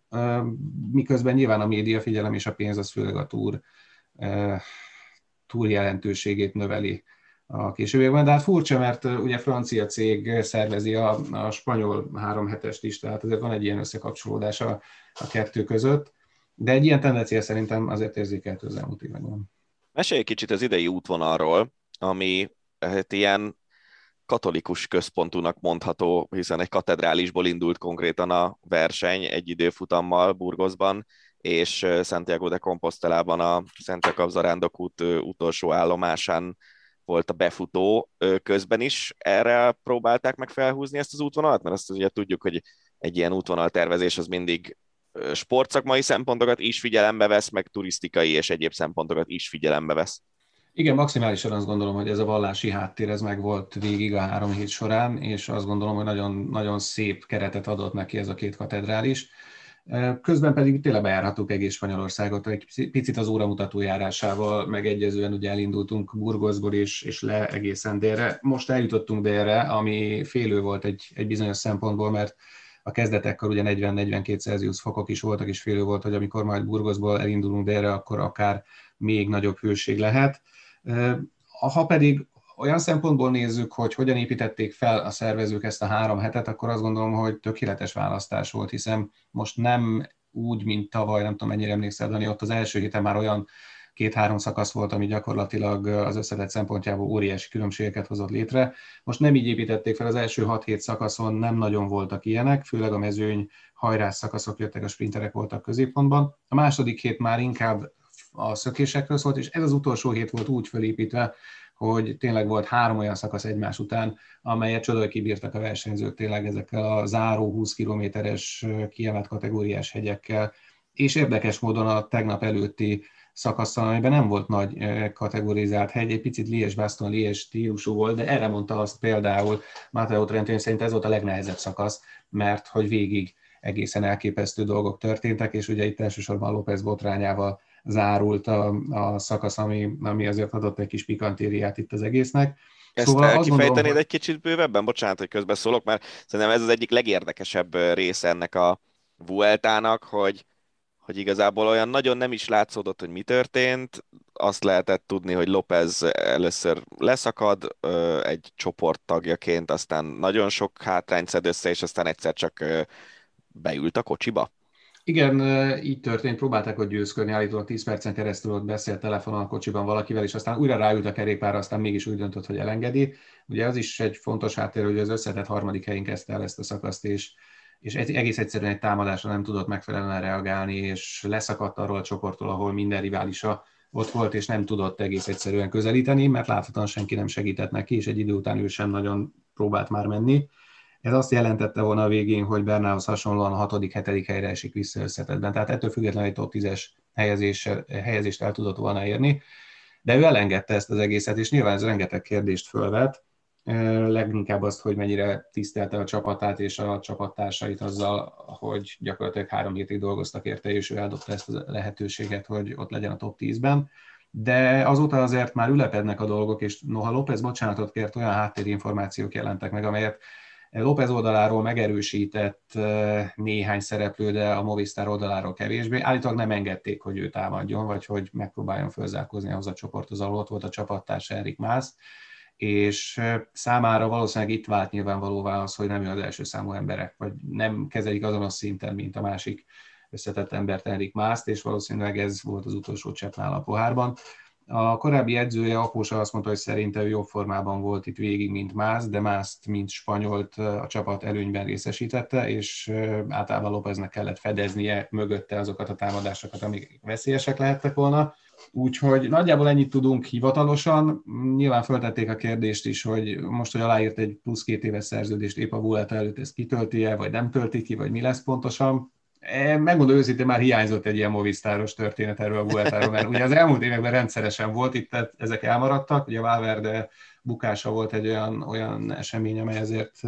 miközben nyilván a média figyelem és a pénz az főleg a túr túl jelentőségét növeli a későbbiekben. De hát furcsa, mert ugye francia cég szervezi a, a spanyol három hetes listát, azért van egy ilyen összekapcsolódás a, a kettő között, de egy ilyen tendencia szerintem azért érzékelhető az elmúlt években. Mesélj egy kicsit az idei útvonalról, ami hát ilyen katolikus központúnak mondható, hiszen egy katedrálisból indult konkrétan a verseny egy időfutammal Burgosban, és Santiago de Compostelában a Szent Jakab Zarándok út utolsó állomásán volt a befutó közben is. Erre próbálták meg felhúzni ezt az útvonalat? Mert azt ugye tudjuk, hogy egy ilyen útvonal tervezés az mindig sportszakmai szempontokat is figyelembe vesz, meg turisztikai és egyéb szempontokat is figyelembe vesz. Igen, maximálisan azt gondolom, hogy ez a vallási háttér ez meg volt végig a három hét során, és azt gondolom, hogy nagyon, nagyon szép keretet adott neki ez a két katedrális. Közben pedig tényleg bejárhatunk egész Spanyolországot, egy picit az óramutató járásával megegyezően ugye elindultunk Burgosból és, és le egészen délre. Most eljutottunk délre, ami félő volt egy, egy bizonyos szempontból, mert a kezdetekkor ugye 40-42 Celsius fokok is voltak, és félő volt, hogy amikor majd Burgosból elindulunk délre, akkor akár még nagyobb hőség lehet. Ha pedig olyan szempontból nézzük, hogy hogyan építették fel a szervezők ezt a három hetet, akkor azt gondolom, hogy tökéletes választás volt, hiszen most nem úgy, mint tavaly, nem tudom mennyire emlékszel, Dani, ott az első héten már olyan két-három szakasz volt, ami gyakorlatilag az összetett szempontjából óriási különbségeket hozott létre. Most nem így építették fel, az első 6-7 szakaszon nem nagyon voltak ilyenek, főleg a mezőny hajrás szakaszok jöttek, a sprinterek voltak középpontban. A második hét már inkább a szökésekről szólt, és ez az utolsó hét volt úgy felépítve, hogy tényleg volt három olyan szakasz egymás után, amelyet csodol kibírtak a versenyzők tényleg ezekkel a záró 20 kilométeres kiemelt kategóriás hegyekkel, és érdekes módon a tegnap előtti szakaszon, amiben nem volt nagy kategorizált hegy, egy picit lies baston lies stílusú volt, de erre mondta azt például Matteo Trentin szerint ez volt a legnehezebb szakasz, mert hogy végig egészen elképesztő dolgok történtek, és ugye itt elsősorban López botrányával zárult a, a szakasz, ami, ami azért adott egy kis pikantériát itt az egésznek. Ezt szóval kifejtenéd gondolom, egy kicsit bővebben? Bocsánat, hogy közben szólok, mert szerintem ez az egyik legérdekesebb része ennek a Vueltának, hogy, hogy igazából olyan nagyon nem is látszódott, hogy mi történt. Azt lehetett tudni, hogy López először leszakad egy csoport tagjaként, aztán nagyon sok hátrányt szed össze, és aztán egyszer csak beült a kocsiba. Igen, így történt, próbálták hogy győzködni, állítólag 10 percen keresztül ott beszélt telefonon a kocsiban valakivel, és aztán újra ráült a kerékpára, aztán mégis úgy döntött, hogy elengedi. Ugye az is egy fontos háttér, hogy az összetett harmadik helyén kezdte el ezt a szakaszt, és, és egész egyszerűen egy támadásra nem tudott megfelelően reagálni, és leszakadt arról a csoporttól, ahol minden riválisa ott volt, és nem tudott egész egyszerűen közelíteni, mert láthatóan senki nem segített neki, és egy idő után ő sem nagyon próbált már menni ez azt jelentette volna a végén, hogy Bernához hasonlóan a hatodik, hetedik helyre esik vissza összetetben. Tehát ettől függetlenül egy top 10-es helyezés, helyezést el tudott volna érni. De ő elengedte ezt az egészet, és nyilván ez rengeteg kérdést fölvet, leginkább azt, hogy mennyire tisztelte a csapatát és a csapattársait azzal, hogy gyakorlatilag három hétig dolgoztak érte, és ő eldobta ezt a lehetőséget, hogy ott legyen a top 10-ben. De azóta azért már ülepednek a dolgok, és noha López bocsánatot kért, olyan háttérinformációk jelentek meg, amelyet López oldaláról megerősített néhány szereplő, de a Movistar oldaláról kevésbé. Állítólag nem engedték, hogy ő támadjon, vagy hogy megpróbáljon fölzárkózni ahhoz a csoporthoz, ahol ott volt a csapattárs Erik Mász és számára valószínűleg itt vált nyilvánvalóvá az, hogy nem ő az első számú emberek, vagy nem kezelik azon a szinten, mint a másik összetett embert Erik Mászt, és valószínűleg ez volt az utolsó csepp a pohárban. A korábbi edzője, Apósa azt mondta, hogy szerinte ő jobb formában volt itt végig, mint Mász, de Mászt, mint spanyolt a csapat előnyben részesítette, és általában Lópeznek kellett fedeznie mögötte azokat a támadásokat, amik veszélyesek lehettek volna. Úgyhogy nagyjából ennyit tudunk hivatalosan. Nyilván föltették a kérdést is, hogy most, hogy aláírt egy plusz két éves szerződést épp a Vuelta előtt, ezt kitölti-e, vagy nem tölti ki, vagy mi lesz pontosan. E, megmondom őszintén, már hiányzott egy ilyen movisztáros történet erről a Vueltáról, mert ugye az elmúlt években rendszeresen volt, itt ezek elmaradtak, ugye a Valverde bukása volt egy olyan, olyan esemény, amely ezért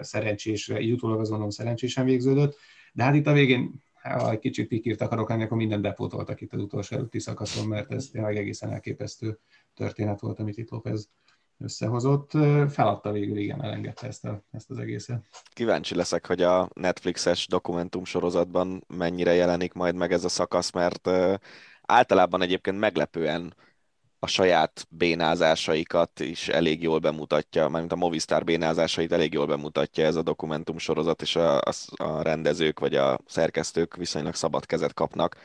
szerencsésre, így utólag azt gondolom szerencsésen végződött, de hát itt a végén ha egy kicsit pikírt akarok lenni, akkor minden depótoltak itt az utolsó előtti szakaszon, mert ez tényleg egészen elképesztő történet volt, amit itt López összehozott. Feladta végül, igen, elengedte ezt, a, ezt az egészet. Kíváncsi leszek, hogy a Netflixes dokumentum sorozatban mennyire jelenik majd meg ez a szakasz, mert általában egyébként meglepően a saját bénázásaikat is elég jól bemutatja, mármint a Movistar bénázásait elég jól bemutatja ez a dokumentum sorozat, és a, a, a rendezők vagy a szerkesztők viszonylag szabad kezet kapnak.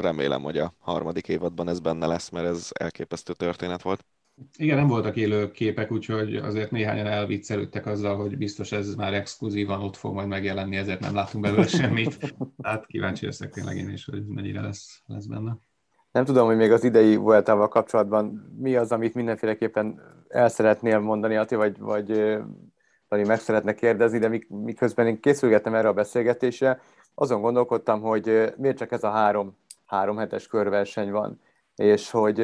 Remélem, hogy a harmadik évadban ez benne lesz, mert ez elképesztő történet volt. Igen, nem voltak élő képek, úgyhogy azért néhányan elviccelődtek azzal, hogy biztos ez már exkluzívan ott fog majd megjelenni, ezért nem látunk belőle semmit. Hát kíváncsi leszek tényleg én is, hogy mennyire lesz, lesz benne. Nem tudom, hogy még az idei Vueltával kapcsolatban mi az, amit mindenféleképpen el szeretnél mondani, Ati, vagy, vagy Dani meg szeretne kérdezni, de miközben én készülgettem erre a beszélgetésre, azon gondolkodtam, hogy miért csak ez a három, három hetes körverseny van, és hogy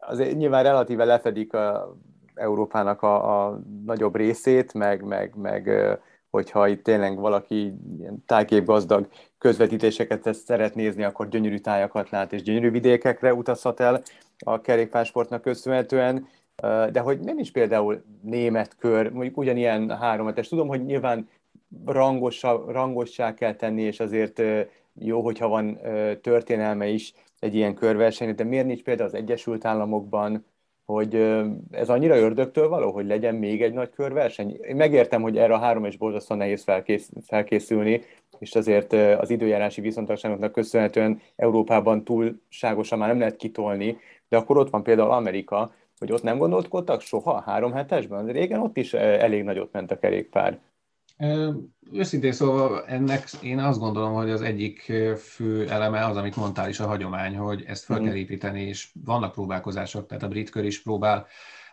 azért nyilván relatíve lefedik a Európának a, a nagyobb részét, meg, meg, meg hogyha itt tényleg valaki ilyen tájképgazdag közvetítéseket szeret nézni, akkor gyönyörű tájakat lát, és gyönyörű vidékekre utazhat el a kerékpársportnak köszönhetően, de hogy nem is például német kör, mondjuk ugyanilyen hárometes. Tudom, hogy nyilván rangossá kell tenni, és azért jó, hogyha van történelme is egy ilyen körverseny, de miért nincs például az Egyesült Államokban, hogy ez annyira ördögtől való, hogy legyen még egy nagy körverseny. Én megértem, hogy erre a három és borzasztóan nehéz felkész, felkészülni, és azért az időjárási viszontagságoknak köszönhetően Európában túlságosan már nem lehet kitolni, de akkor ott van például Amerika, hogy ott nem gondolkodtak soha három hetesben? Régen ott is elég nagyot ment a kerékpár. Őszintén szóval ennek én azt gondolom, hogy az egyik fő eleme az, amit mondtál is, a hagyomány, hogy ezt fel kell mhm. építeni, és vannak próbálkozások, tehát a brit kör is próbál,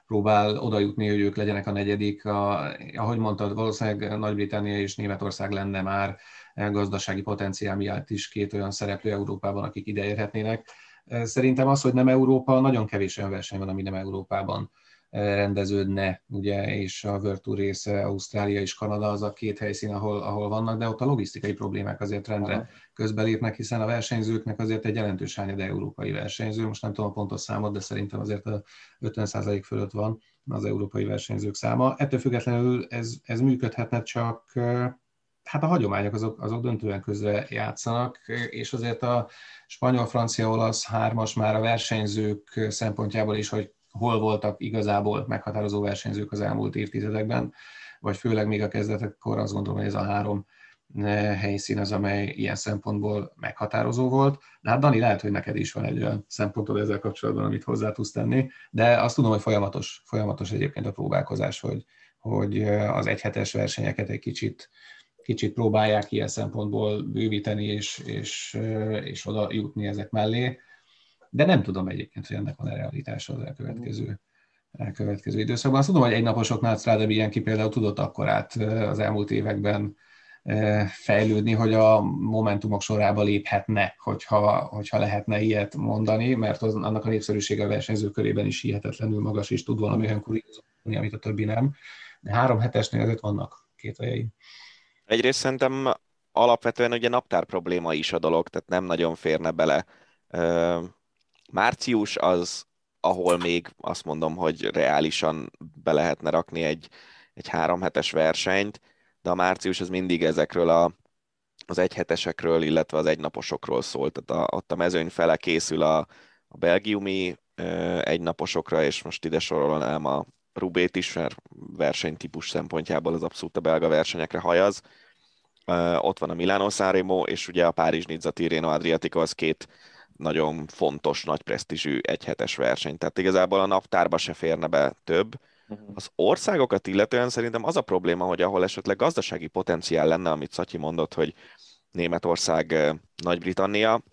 próbál oda jutni, hogy ők legyenek a negyedik. A, ahogy mondtad, valószínűleg Nagy-Britannia és Németország lenne már gazdasági potenciál miatt is két olyan szereplő Európában, akik ide érhetnének. Szerintem az, hogy nem Európa, nagyon kevés olyan verseny van, ami nem Európában rendeződne, ugye, és a World Tour része, Ausztrália és Kanada az a két helyszín, ahol, ahol vannak, de ott a logisztikai problémák azért rendre Aha. közbelépnek, hiszen a versenyzőknek azért egy jelentős hányad európai versenyző, most nem tudom a pontos számot, de szerintem azért a 50% fölött van az európai versenyzők száma. Ettől függetlenül ez, ez működhetne, csak hát a hagyományok azok, azok döntően közre játszanak, és azért a spanyol, francia, olasz hármas már a versenyzők szempontjából is, hogy hol voltak igazából meghatározó versenyzők az elmúlt évtizedekben, vagy főleg még a kezdetekkor azt gondolom, hogy ez a három eh, helyszín az, amely ilyen szempontból meghatározó volt. De hát Dani, lehet, hogy neked is van egy olyan szempontod ezzel kapcsolatban, amit hozzá tudsz tenni, de azt tudom, hogy folyamatos, folyamatos egyébként a próbálkozás, hogy, hogy eh, az egyhetes versenyeket egy kicsit, kicsit próbálják ilyen szempontból bővíteni és, és, eh, és oda jutni ezek mellé de nem tudom egyébként, hogy ennek van-e realitása az elkövetkező, elkövetkező időszakban. Azt tudom, hogy egy naposoknál Strada Bianchi például tudott akkor át az elmúlt években fejlődni, hogy a momentumok sorába léphetne, hogyha, hogyha lehetne ilyet mondani, mert az, annak a népszerűsége a versenyző körében is hihetetlenül magas, és tud valami olyan kuriózumni, amit a többi nem. De három hetesnél azért vannak két ajai. Egyrészt szerintem alapvetően ugye naptár probléma is a dolog, tehát nem nagyon férne bele Március az, ahol még azt mondom, hogy reálisan be lehetne rakni egy, egy három hetes versenyt, de a március az mindig ezekről a, az egyhetesekről, illetve az egynaposokról szól. Tehát a, ott a mezőny fele készül a, a belgiumi egynaposokra, és most ide sorolnám a Rubét is, mert versenytípus szempontjából az abszolút a belga versenyekre hajaz. Ott van a Milano Sanremo, és ugye a Párizs Nizza Tirreno Adriatico az két nagyon fontos, nagy presztízsű egyhetes verseny. Tehát igazából a naptárba se férne be több. Uh-huh. Az országokat illetően szerintem az a probléma, hogy ahol esetleg gazdasági potenciál lenne, amit Szatyi mondott, hogy Németország, Nagy-Britannia,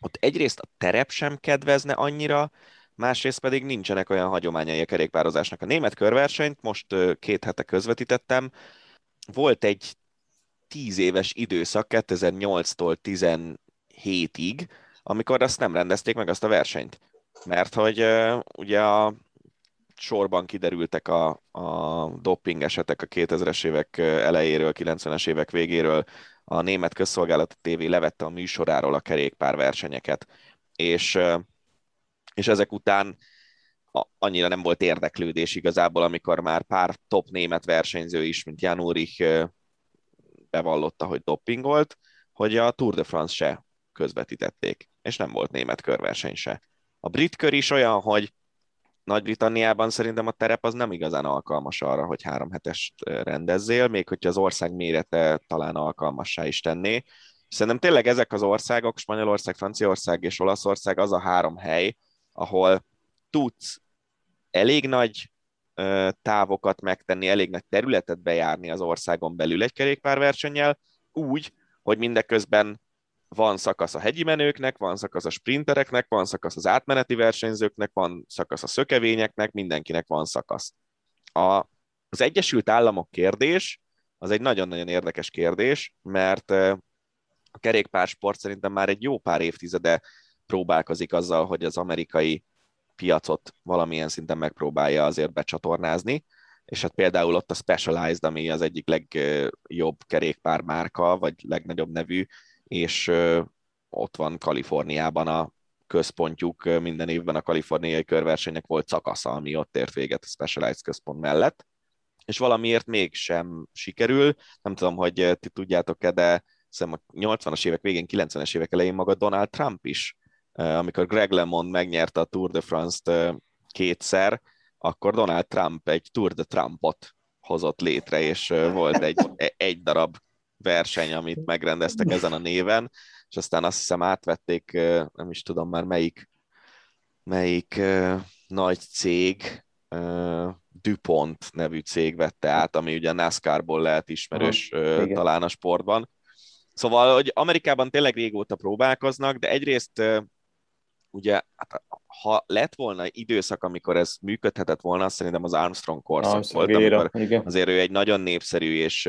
ott egyrészt a terep sem kedvezne annyira, másrészt pedig nincsenek olyan hagyományai a kerékpározásnak. A német körversenyt most két hete közvetítettem, volt egy tíz éves időszak 2008-tól 17-ig, amikor azt nem rendezték meg azt a versenyt. Mert hogy ugye a sorban kiderültek a, a doping esetek a 2000-es évek elejéről, 90-es évek végéről, a német közszolgálati tévé levette a műsoráról a kerékpár versenyeket, és, és ezek után annyira nem volt érdeklődés igazából, amikor már pár top német versenyző is, mint Jan Ulrich bevallotta, hogy dopingolt, hogy a Tour de France se közvetítették, és nem volt német körverseny se. A brit kör is olyan, hogy nagy-Britanniában szerintem a terep az nem igazán alkalmas arra, hogy három hetest rendezzél, még hogyha az ország mérete talán alkalmassá is tenné. Szerintem tényleg ezek az országok, Spanyolország, Franciaország és Olaszország az a három hely, ahol tudsz elég nagy távokat megtenni, elég nagy területet bejárni az országon belül egy kerékpárversennyel, úgy, hogy mindeközben van szakasz a hegyi menőknek, van szakasz a sprintereknek, van szakasz az átmeneti versenyzőknek, van szakasz a szökevényeknek, mindenkinek van szakasz. A, az Egyesült Államok kérdés az egy nagyon-nagyon érdekes kérdés, mert a kerékpársport szerintem már egy jó pár évtizede próbálkozik azzal, hogy az amerikai piacot valamilyen szinten megpróbálja azért becsatornázni, és hát például ott a Specialized, ami az egyik legjobb kerékpármárka, vagy legnagyobb nevű, és ott van Kaliforniában a központjuk, minden évben a kaliforniai körversenyek volt szakasza, ami ott ért véget a Specialized központ mellett, és valamiért mégsem sikerül, nem tudom, hogy ti tudjátok-e, de hiszem a 80-as évek végén, 90-es évek elején maga Donald Trump is, amikor Greg LeMond megnyerte a Tour de France-t kétszer, akkor Donald Trump egy Tour de Trumpot hozott létre, és volt egy, e, egy darab verseny, amit megrendeztek ezen a néven, és aztán azt hiszem átvették, nem is tudom már melyik, melyik nagy cég, DuPont nevű cég vette át, ami ugye a NASCAR-ból lehet ismerős Aha, talán a sportban. Szóval, hogy Amerikában tényleg régóta próbálkoznak, de egyrészt ugye, hát, ha lett volna időszak, amikor ez működhetett volna, azt szerintem az Armstrong korszak Armstrong volt, amikor igen. azért ő egy nagyon népszerű és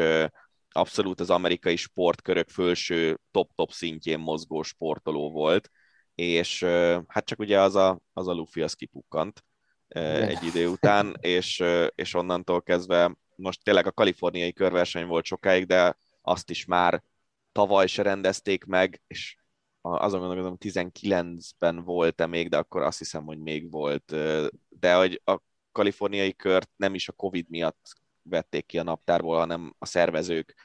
abszolút az amerikai sportkörök fölső top-top szintjén mozgó sportoló volt, és hát csak ugye az a, az a Luffy az kipukkant egy idő után, és, és onnantól kezdve most tényleg a kaliforniai körverseny volt sokáig, de azt is már tavaly se rendezték meg, és azon gondolom, 19-ben volt-e még, de akkor azt hiszem, hogy még volt. De hogy a kaliforniai kört nem is a Covid miatt vették ki a naptárból, hanem a szervezők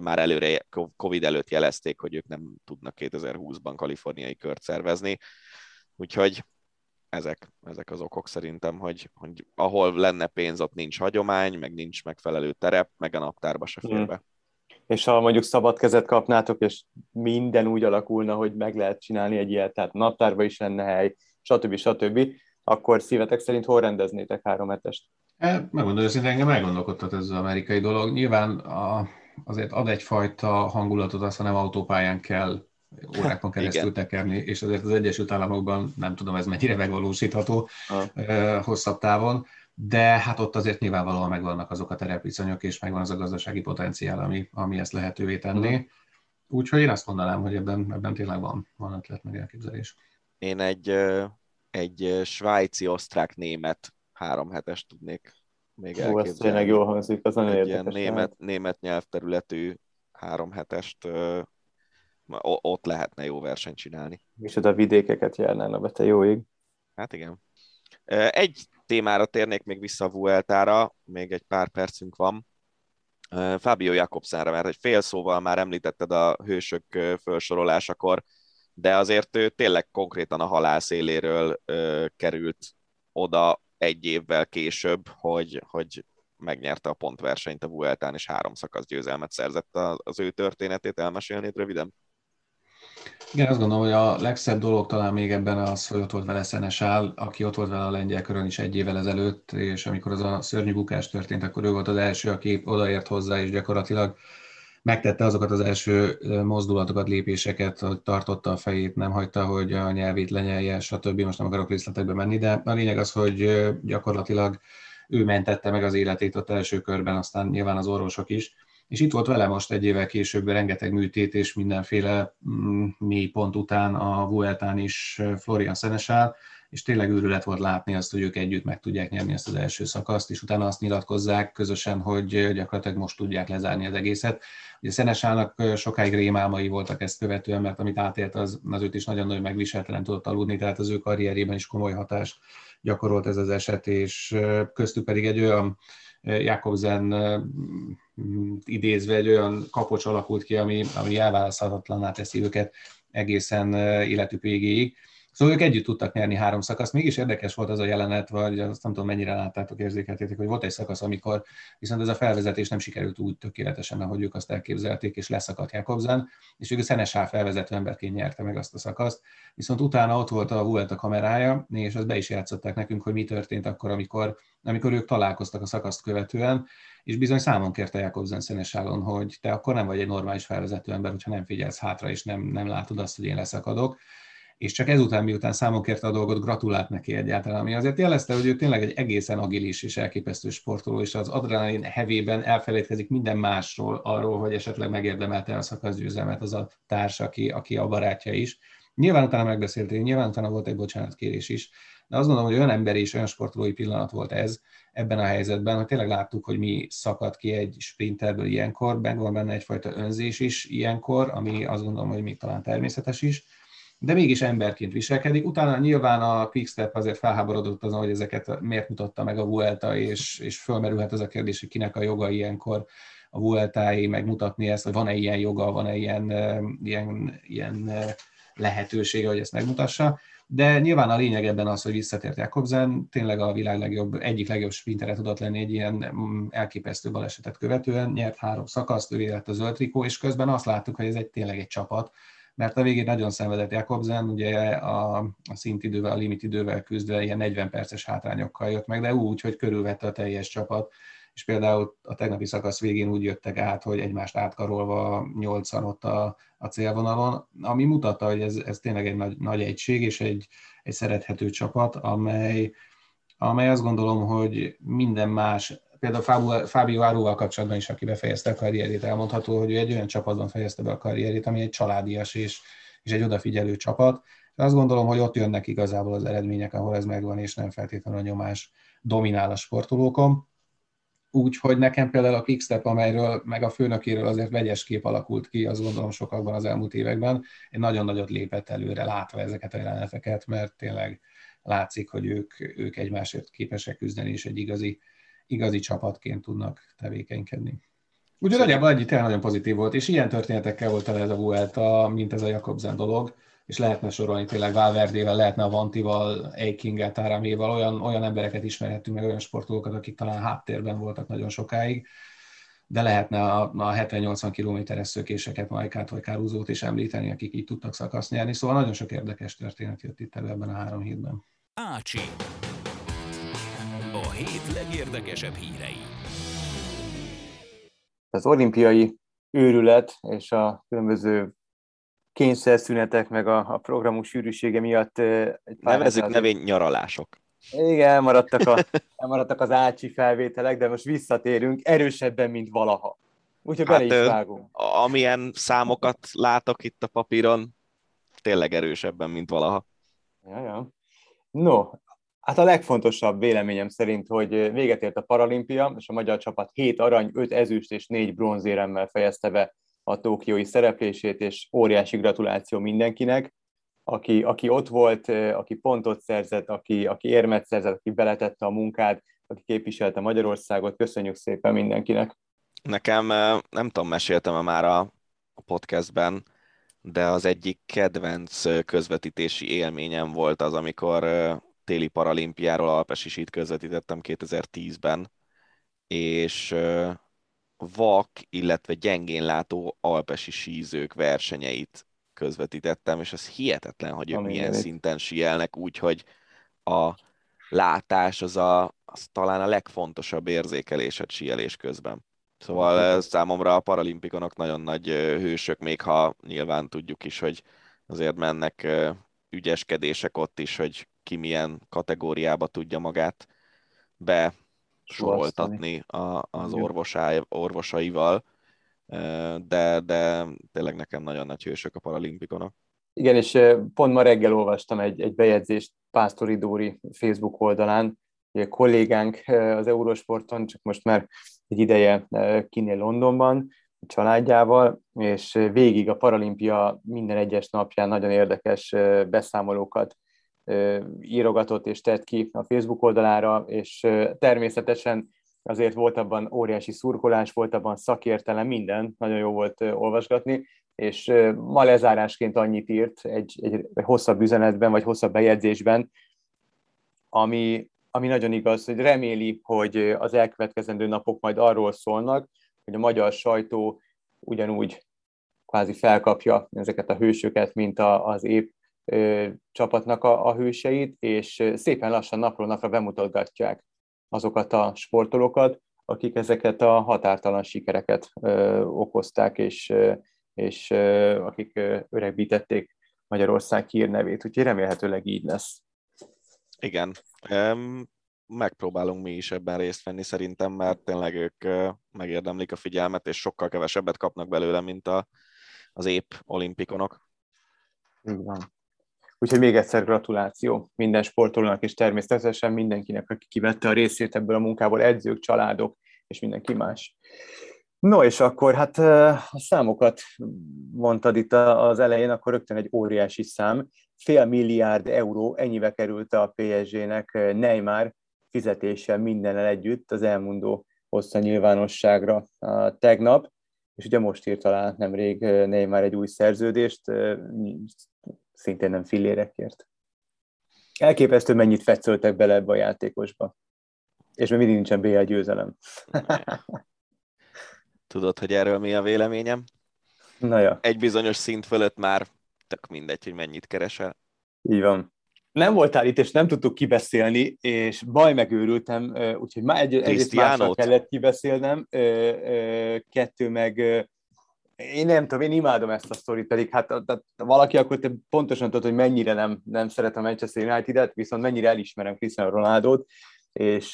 már előre, Covid előtt jelezték, hogy ők nem tudnak 2020-ban kaliforniai kört szervezni. Úgyhogy ezek, ezek az okok szerintem, hogy, hogy ahol lenne pénz, ott nincs hagyomány, meg nincs megfelelő terep, meg a naptárba se fér be. Hmm. És ha mondjuk szabad kezet kapnátok, és minden úgy alakulna, hogy meg lehet csinálni egy ilyet, tehát naptárba is lenne hely, stb. stb., akkor szívetek szerint hol rendeznétek három hetest? Hát, megmondom őszintén, engem elgondolkodtat ez az amerikai dolog. Nyilván a, azért ad egyfajta hangulatot, azt nem autópályán kell órákon keresztül tekerni, és azért az Egyesült Államokban nem tudom, ez mennyire megvalósítható uh, hosszabb távon, de hát ott azért nyilvánvalóan megvannak azok a terepviszonyok, és megvan az a gazdasági potenciál, ami, ami ezt lehetővé tenné. Uh-huh. Úgyhogy én azt mondanám, hogy ebben, ebben tényleg van, van ötlet meg elképzelés. Én egy, egy svájci-osztrák-német három hetes tudnék még Hú, elképzelni. ez tényleg jól hangzik, az nagyon Ilyen német, német nyelvterületű három hetest ott lehetne jó versenyt csinálni. És a vidékeket járnána be, te jó ég. Hát igen. Egy témára térnék még vissza a Vueltára, még egy pár percünk van. Fábio Jakobsenra, mert egy fél szóval már említetted a hősök felsorolásakor, de azért ő tényleg konkrétan a halál széléről került oda egy évvel később, hogy, hogy megnyerte a pontversenyt a Vueltán, és három szakasz győzelmet szerzett az ő történetét. Elmesélnéd röviden? Igen, azt gondolom, hogy a legszebb dolog talán még ebben az, hogy ott volt vele Szenesál, aki ott volt vele a lengyel körön is egy évvel ezelőtt, és amikor az a szörnyű bukás történt, akkor ő volt az első, aki odaért hozzá, és gyakorlatilag megtette azokat az első mozdulatokat, lépéseket, hogy tartotta a fejét, nem hagyta, hogy a nyelvét lenyelje, stb. Most nem akarok részletekbe menni, de a lényeg az, hogy gyakorlatilag ő mentette meg az életét ott első körben, aztán nyilván az orvosok is és itt volt vele most egy évvel később rengeteg műtét és mindenféle mm, mély pont után a Vueltán is Florian Szenesál, és tényleg őrület volt látni azt, hogy ők együtt meg tudják nyerni ezt az első szakaszt, és utána azt nyilatkozzák közösen, hogy gyakorlatilag most tudják lezárni az egészet. Ugye Szenesálnak sokáig rémálmai voltak ezt követően, mert amit átélt, az, az őt is nagyon nagy megviseltelen tudott aludni, tehát az ő karrierében is komoly hatást gyakorolt ez az eset, és köztük pedig egy olyan Jakobsen idézve egy olyan kapocs alakult ki, ami, ami elválaszthatatlaná teszi őket egészen életük végéig. Szóval ők együtt tudtak nyerni három szakaszt. Mégis érdekes volt az a jelenet, vagy azt nem tudom mennyire láttátok, érzékeltétek, hogy volt egy szakasz, amikor viszont ez a felvezetés nem sikerült úgy tökéletesen, ahogy ők azt elképzelték, és leszakadt Jakobsen, és ők a Szenesá felvezető emberként nyerte meg azt a szakaszt. Viszont utána ott volt a Vuelta kamerája, és azt be is játszották nekünk, hogy mi történt akkor, amikor, amikor ők találkoztak a szakaszt követően, és bizony számon kérte Jakobsen Szenesálon, hogy te akkor nem vagy egy normális felvezető ember, hogyha nem figyelsz hátra, és nem, nem látod azt, hogy én leszakadok és csak ezután, miután számon kérte a dolgot, gratulált neki egyáltalán, ami azért jelezte, hogy ő tényleg egy egészen agilis és elképesztő sportoló, és az adrenalin hevében elfelejtkezik minden másról, arról, hogy esetleg megérdemelte a szakaszgyőzelmet az a társ, aki, aki a barátja is. Nyilván utána megbeszélték, nyilván utána volt egy bocsánatkérés is, de azt gondolom, hogy olyan emberi és olyan sportolói pillanat volt ez ebben a helyzetben, hogy tényleg láttuk, hogy mi szakad ki egy sprinterből ilyenkor, benne van benne egyfajta önzés is ilyenkor, ami azt gondolom, hogy még talán természetes is, de mégis emberként viselkedik. Utána nyilván a Quickstep azért felháborodott azon, hogy ezeket miért mutatta meg a Vuelta, és, és fölmerülhet az a kérdés, hogy kinek a joga ilyenkor a Vueltáé megmutatni ezt, hogy van-e ilyen joga, van-e ilyen, ilyen, ilyen lehetősége, hogy ezt megmutassa. De nyilván a lényeg ebben az, hogy visszatért Jakobsen, tényleg a világ legjobb, egyik legjobb sprintere tudott lenni egy ilyen mm, elképesztő balesetet követően, nyert három szakaszt, ő lett a zöld trikó, és közben azt láttuk, hogy ez egy tényleg egy csapat, mert a végén nagyon szenvedett Jakobsen, ugye a, a szintidővel, a limitidővel küzdve ilyen 40 perces hátrányokkal jött meg, de úgy, hogy körülvette a teljes csapat, és például a tegnapi szakasz végén úgy jöttek át, hogy egymást átkarolva nyolcan ott a, a célvonalon, ami mutatta, hogy ez, ez tényleg egy nagy, nagy egység, és egy, egy szerethető csapat, amely, amely azt gondolom, hogy minden más például Fábio Áróval kapcsolatban is, aki befejezte a karrierét, elmondható, hogy ő egy olyan csapatban fejezte be a karrierét, ami egy családias és, és egy odafigyelő csapat. De azt gondolom, hogy ott jönnek igazából az eredmények, ahol ez megvan, és nem feltétlenül a nyomás dominál a sportolókon. Úgyhogy nekem például a Quickstep, amelyről, meg a főnökéről azért vegyes kép alakult ki, azt gondolom sokakban az elmúlt években, egy nagyon nagyot lépett előre látva ezeket a jeleneteket, mert tényleg látszik, hogy ők, ők egymásért képesek küzdeni, és egy igazi igazi csapatként tudnak tevékenykedni. Úgyhogy nagyjából tényleg nagyon pozitív volt, és ilyen történetekkel volt el ez a Vuelta, mint ez a Jakobsen dolog, és lehetne sorolni tényleg Valverdével, lehetne a Vantival, Eikinggel, Táraméval, olyan, olyan embereket ismerhettünk meg, olyan sportolókat, akik talán háttérben voltak nagyon sokáig, de lehetne a, a 70-80 kilométeres szökéseket, Majkát vagy Kárúzót is említeni, akik így tudtak szakaszt nyerni, szóval nagyon sok érdekes történet jött itt elő ebben a három hétben. Ácsi hét legérdekesebb hírei. Az olimpiai őrület és a különböző kényszerszünetek, meg a, a programunk sűrűsége miatt... Egy Nevezzük az... nevén nyaralások. Igen, elmaradtak, a, elmaradtak az ácsi felvételek, de most visszatérünk erősebben, mint valaha. Úgyhogy hát, bele is vágunk. Amilyen számokat látok itt a papíron, tényleg erősebben, mint valaha. Ja, ja. No, Hát a legfontosabb véleményem szerint, hogy véget ért a paralimpia, és a magyar csapat 7 arany, 5 ezüst és 4 bronzéremmel fejezte be a tókiói szereplését, és óriási gratuláció mindenkinek. aki, aki ott volt, aki pontot szerzett, aki, aki érmet szerzett, aki beletette a munkát, aki képviselte Magyarországot. Köszönjük szépen mindenkinek! Nekem, nem tudom, meséltem-e már a podcastben, de az egyik kedvenc közvetítési élményem volt az, amikor téli paralimpiáról Alpesisit közvetítettem 2010-ben, és vak, illetve gyengén látó alpesi sízők versenyeit közvetítettem, és az hihetetlen, hogy ők milyen szinten síelnek, úgyhogy a látás az, a, az talán a legfontosabb érzékelésed síelés közben. Szóval ez számomra a paralimpikonok nagyon nagy hősök, még ha nyilván tudjuk is, hogy azért mennek ügyeskedések ott is, hogy ki milyen kategóriába tudja magát besoroltatni a, az orvosá, orvosaival, de, de tényleg nekem nagyon nagy hősök a paralimpikonok. Igen, és pont ma reggel olvastam egy, egy bejegyzést Pásztori Dóri Facebook oldalán, egy kollégánk az Eurosporton, csak most már egy ideje kinél Londonban, a családjával, és végig a paralimpia minden egyes napján nagyon érdekes beszámolókat írogatott és tett ki a Facebook oldalára, és természetesen azért volt abban óriási szurkolás, volt abban szakértelem, minden, nagyon jó volt olvasgatni, és ma lezárásként annyit írt egy, egy, hosszabb üzenetben, vagy hosszabb bejegyzésben, ami, ami nagyon igaz, hogy reméli, hogy az elkövetkezendő napok majd arról szólnak, hogy a magyar sajtó ugyanúgy kvázi felkapja ezeket a hősöket, mint a, az épp csapatnak a, a hőseit, és szépen lassan napról napra bemutatgatják azokat a sportolókat, akik ezeket a határtalan sikereket ö, okozták, és, ö, és ö, akik ö, öregbítették Magyarország hírnevét, úgyhogy remélhetőleg így lesz. Igen, megpróbálunk mi is ebben részt venni szerintem, mert tényleg ők megérdemlik a figyelmet, és sokkal kevesebbet kapnak belőle, mint a, az épp olimpikonok. Így van. Úgyhogy még egyszer gratuláció minden sportolónak, és természetesen mindenkinek, aki kivette a részét ebből a munkából, edzők, családok, és mindenki más. No, és akkor hát a számokat mondtad itt az elején, akkor rögtön egy óriási szám. Fél milliárd euró, ennyibe került a PSG-nek Neymar fizetéssel mindennel együtt az elmondó hozta nyilvánosságra tegnap, és ugye most írt alá nemrég Neymar egy új szerződést, szintén nem fillérekért. Elképesztő, mennyit fetszöltek bele ebbe a játékosba. És még mindig nincsen BL győzelem. Tudod, hogy erről mi a véleményem? Na ja. Egy bizonyos szint fölött már tök mindegy, hogy mennyit keresel. Így van. Nem voltál itt, és nem tudtuk kibeszélni, és baj megőrültem, úgyhogy már egy, egyrészt másra kellett kibeszélnem, kettő meg én nem tudom, én imádom ezt a sztorit, pedig hát tehát valaki akkor te pontosan tudod, hogy mennyire nem, nem szeretem Manchester United-et, viszont mennyire elismerem Cristiano Ronaldo-t, és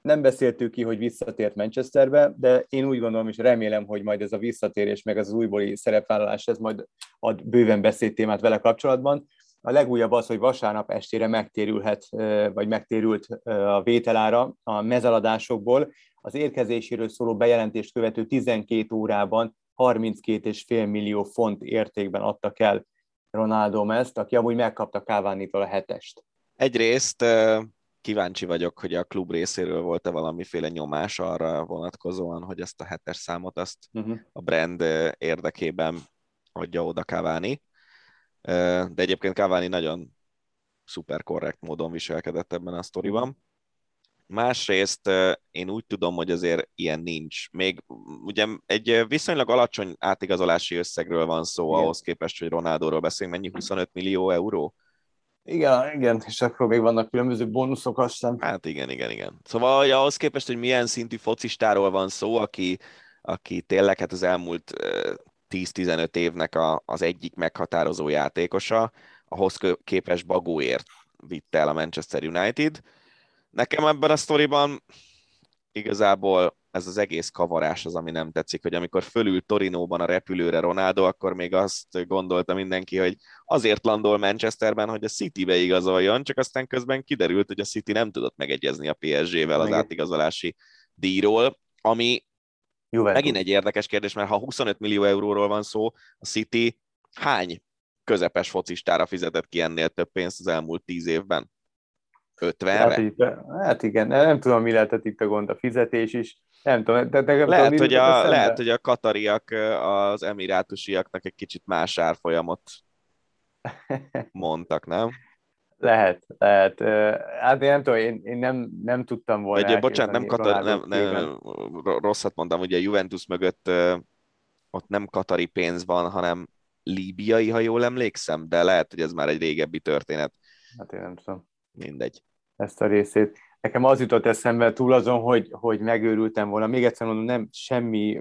nem beszéltük ki, hogy visszatért Manchesterbe, de én úgy gondolom és remélem, hogy majd ez a visszatérés, meg az újbóli szerepvállalás, ez majd ad bőven beszédtémát vele kapcsolatban. A legújabb az, hogy vasárnap estére megtérülhet, vagy megtérült a vételára a mezaladásokból. Az érkezéséről szóló bejelentést követő 12 órában 32,5 millió font értékben adtak el Ronaldo ezt, aki amúgy megkapta Cavani-tól a hetest. Egyrészt kíváncsi vagyok, hogy a klub részéről volt-e valamiféle nyomás arra vonatkozóan, hogy ezt a hetes számot azt uh-huh. a brand érdekében adja oda Cavani. De egyébként Cavani nagyon szuper korrekt módon viselkedett ebben a sztoriban. Másrészt én úgy tudom, hogy azért ilyen nincs. Még ugye egy viszonylag alacsony átigazolási összegről van szó igen. ahhoz képest, hogy Ronaldóról beszélünk, mennyi 25 millió euró? Igen, igen, és akkor még vannak különböző bónuszok, azt hiszem. Hát igen, igen, igen. Szóval hogy ahhoz képest, hogy milyen szintű focistáról van szó, aki, aki tényleg hát az elmúlt 10-15 évnek a, az egyik meghatározó játékosa, ahhoz képest Bagóért vitte el a Manchester United. Nekem ebben a sztoriban igazából ez az egész kavarás az, ami nem tetszik, hogy amikor fölül Torinóban a repülőre Ronaldo, akkor még azt gondolta mindenki, hogy azért landol Manchesterben, hogy a City-be igazoljon, csak aztán közben kiderült, hogy a City nem tudott megegyezni a PSG-vel az átigazolási díjról, ami Juventus. megint egy érdekes kérdés, mert ha 25 millió euróról van szó, a City hány közepes focistára fizetett ki ennél több pénzt az elmúlt tíz évben? 50-re? Hát, itt, hát igen, nem tudom, mi lehetett itt a gond, a fizetés is. Nem tudom, de, de lehet, tudom, hogy a, lehet, hogy a katariak az emirátusiaknak egy kicsit más árfolyamot mondtak, nem? Lehet, lehet. Hát én nem tudom, én, én nem, nem tudtam volna. Egy, bocsánat, nem, Katar, nem, nem, rosszat mondtam, ugye a Juventus mögött ott nem katari pénz van, hanem líbiai, ha jól emlékszem, de lehet, hogy ez már egy régebbi történet. Hát én nem tudom. Mindegy. Ezt a részét. Nekem az jutott eszembe túl azon, hogy, hogy megőrültem volna. Még egyszer mondom, nem semmi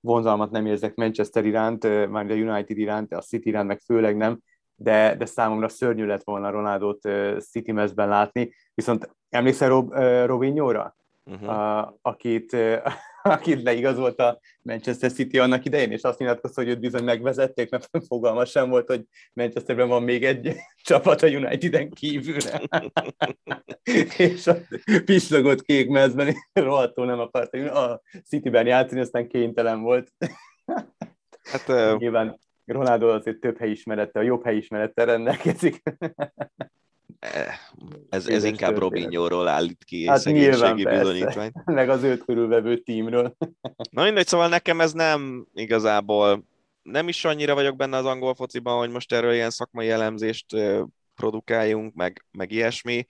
vonzalmat nem érzek Manchester iránt, már a United iránt, a City iránt meg főleg nem, de, de számomra szörnyű lett volna Ronaldot City mezben látni. Viszont emlékszel Rob, Robinho-ra? Uh-huh. A, akit, akit leigazolt a Manchester City annak idején, és azt nyilatkozta, hogy őt bizony megvezették, mert fogalma sem volt, hogy Manchesterben van még egy csapat a Uniteden kívül. és a pislogott kék mezben rohadtul nem akart a Cityben játszani, aztán kénytelen volt. hát. Nyilván Ronaldo azért több helyismerete, a jobb helyismerete rendelkezik. Eh, ez, ez inkább Robinho-ról állít ki hát szegénységi bizonyítványt. Meg az őt körülvevő tímről. Na mindegy, szóval nekem ez nem igazából, nem is annyira vagyok benne az angol fociban, hogy most erről ilyen szakmai elemzést produkáljunk, meg, meg ilyesmi.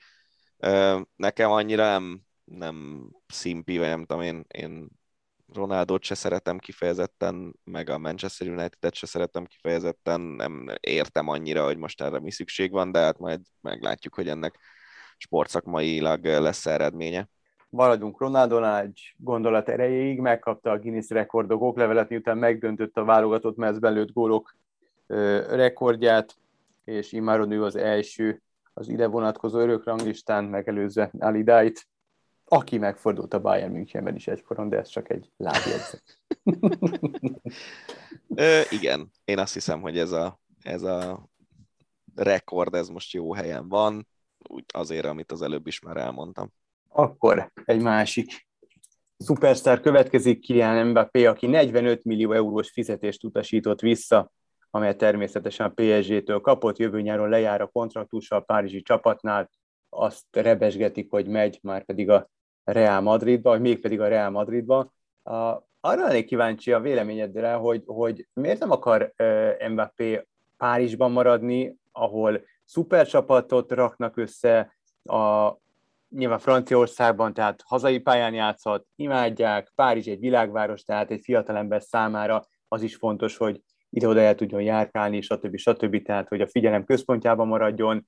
Nekem annyira nem, nem szimpi, vagy nem tudom, én, én Ronaldot se szeretem kifejezetten, meg a Manchester United-et se szeretem kifejezetten, nem értem annyira, hogy most erre mi szükség van, de hát majd meglátjuk, hogy ennek sportszakmailag lesz eredménye. Maradjunk Ronaldonál egy gondolat erejéig, megkapta a Guinness rekordok oklevelet, miután megdöntött a válogatott mezben lőtt gólok rekordját, és immáron ő az első az ide vonatkozó örökranglistán, megelőzve Ali Dait aki megfordult a Bayern Münchenben is egykoron, de ez csak egy lábjegyzet. igen, én azt hiszem, hogy ez a, ez a rekord, ez most jó helyen van, úgy azért, amit az előbb is már elmondtam. Akkor egy másik szupersztár következik, Kylian Mbappé, aki 45 millió eurós fizetést utasított vissza, amelyet természetesen a PSG-től kapott, jövő nyáron lejár a kontraktusa a párizsi csapatnál, azt rebesgetik, hogy megy, már pedig a Real Madridba, vagy mégpedig a Real Madridba. Arra lennék kíváncsi a véleményedre, hogy, hogy miért nem akar Mbappé Párizsban maradni, ahol szupercsapatot raknak össze, a, nyilván Franciaországban, tehát hazai pályán játszhat, imádják, Párizs egy világváros, tehát egy fiatalember számára az is fontos, hogy ide-oda el tudjon járkálni, stb. stb. Tehát, hogy a figyelem központjában maradjon.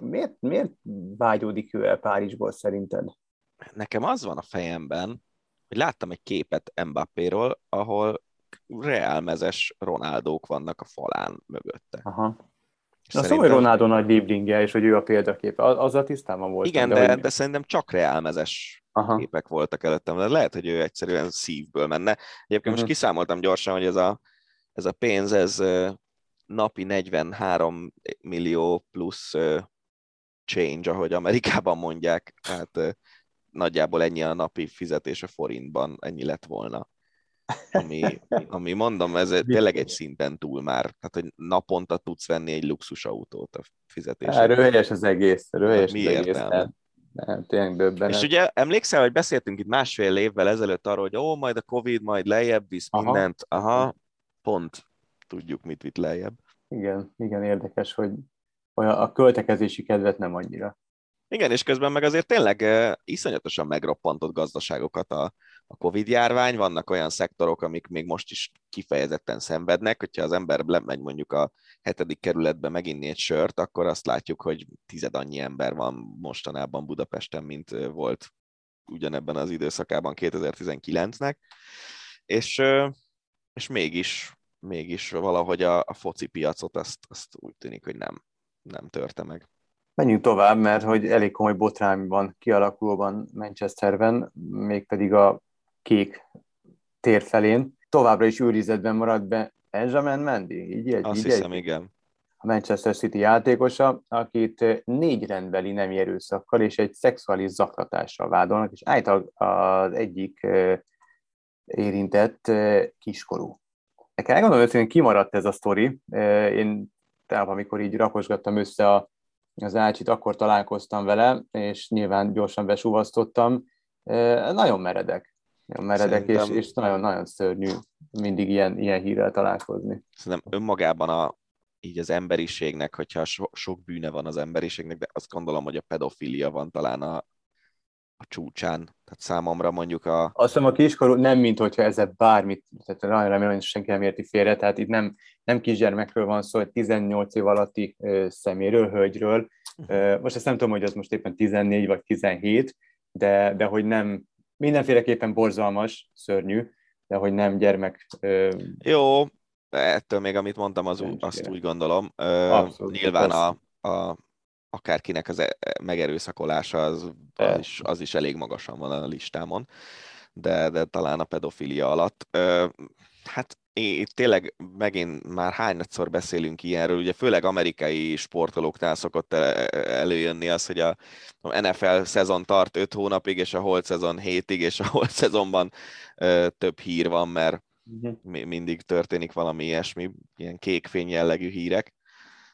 Miért, miért vágyódik ő el Párizsból szerinted? Nekem az van a fejemben, hogy láttam egy képet Mbappéról, ahol reálmezes Ronaldók vannak a falán mögötte. Aha. Na szerintem... szóval, Ronaldo nagy libringje, és hogy ő a példaképe, azzal tisztában volt. Igen, de, de, hogy... de szerintem csak reálmezes Aha. képek voltak előttem, de lehet, hogy ő egyszerűen szívből menne. Egyébként uh-huh. most mhm. kiszámoltam gyorsan, hogy ez a, ez a pénz, ez napi 43 millió plusz change, ahogy Amerikában mondják, tehát nagyjából ennyi a napi fizetés a forintban, ennyi lett volna. Ami, ami mondom, ez tényleg egy szinten túl már. Tehát, hogy naponta tudsz venni egy luxusautót a fizetésre. Erről helyes az egész. Erről helyes Mi az egész. Nem, tényleg döbbenet. És ugye emlékszel, hogy beszéltünk itt másfél évvel ezelőtt arról, hogy ó, majd a Covid majd lejjebb visz Aha. mindent. Aha, pont tudjuk, mit vitt lejjebb. Igen, igen, érdekes, hogy a költekezési kedvet nem annyira. Igen, és közben meg azért tényleg iszonyatosan megroppantott gazdaságokat a, a Covid járvány. Vannak olyan szektorok, amik még most is kifejezetten szenvednek. Hogyha az ember lemegy mondjuk a hetedik kerületbe meginni egy sört, akkor azt látjuk, hogy tized annyi ember van mostanában Budapesten, mint volt ugyanebben az időszakában 2019-nek. És, és mégis, mégis valahogy a, a foci piacot azt, azt úgy tűnik, hogy nem, nem törte meg. Menjünk tovább, mert hogy elég komoly botrány van kialakulóban Manchesterben, mégpedig a kék tér felén. Továbbra is őrizetben marad be Benjamin Mendy, így egy, Azt így hiszem, egy, igen. A Manchester City játékosa, akit négy rendbeli nem erőszakkal és egy szexuális zaklatással vádolnak, és által az egyik érintett kiskorú. Nekem elgondolom, hogy kimaradt ez a sztori. Én tehát amikor így rakosgattam össze a, az ácsit, akkor találkoztam vele, és nyilván gyorsan besúvasztottam. Nagyon meredek. Nagyon meredek, Szerintem... és, és nagyon-nagyon szörnyű mindig ilyen, ilyen hírrel találkozni. Szerintem önmagában a, így az emberiségnek, hogyha so, sok bűne van az emberiségnek, de azt gondolom, hogy a pedofilia van talán a, a csúcsán. Tehát számomra mondjuk a... Azt hiszem a kiskorú nem, mint hogyha ezzel bármit, tehát nagyon remélem, hogy senki nem érti félre, tehát itt nem, nem kisgyermekről van szó, hogy 18 év alatti ö, szeméről, hölgyről. Ö, most ezt nem tudom, hogy az most éppen 14 vagy 17, de, de hogy nem, mindenféleképpen borzalmas, szörnyű, de hogy nem gyermek. Ö... Jó, ettől még amit mondtam, az azt úgy gondolom. Abszolút, Nyilván a, a, akárkinek az e, megerőszakolása az, az, is, az is elég magasan van a listámon, de, de talán a pedofilia alatt. Hát itt tényleg megint már hányadszor beszélünk ilyenről, ugye főleg amerikai sportolóknál szokott előjönni az, hogy a NFL szezon tart 5 hónapig, és a holt szezon 7-ig, és a holt szezonban több hír van, mert mindig történik valami ilyesmi, ilyen kékfény jellegű hírek.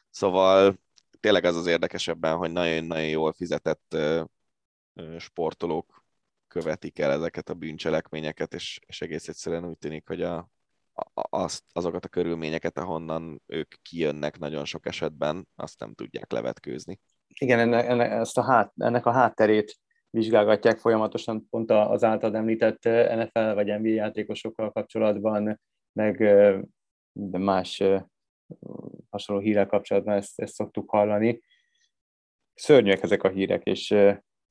Szóval tényleg az az érdekesebben, hogy nagyon-nagyon jól fizetett sportolók követik el ezeket a bűncselekményeket, és, és egész egyszerűen úgy tűnik, hogy a, azt, azokat a körülményeket, ahonnan ők kijönnek nagyon sok esetben, azt nem tudják levetkőzni. Igen, ennek, ennek, ezt a hát, ennek a hátterét vizsgálgatják folyamatosan pont az által említett NFL vagy NBA játékosokkal kapcsolatban, meg de más hasonló hírek kapcsolatban ezt, ezt szoktuk hallani. Szörnyűek ezek a hírek, és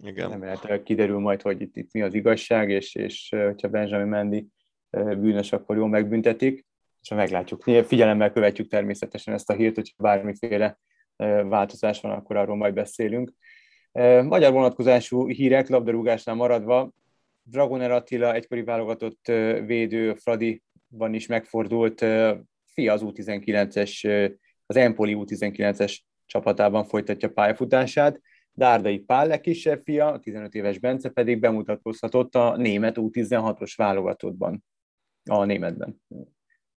Igen. remélhetőleg kiderül majd, hogy itt, itt mi az igazság, és, és hogyha Benjamin Mendy bűnös, akkor jól megbüntetik, és meglátjuk. Figyelemmel követjük természetesen ezt a hírt, hogyha bármiféle változás van, akkor arról majd beszélünk. Magyar vonatkozású hírek, labdarúgásnál maradva, Dragoner Attila, egykori válogatott védő, Fradiban is megfordult, fia az U19-es, az Empoli U19-es csapatában folytatja pályafutását. Dárdai Pál legkisebb fia, a 15 éves Bence pedig bemutatkozhatott a német U16-os válogatottban a németben.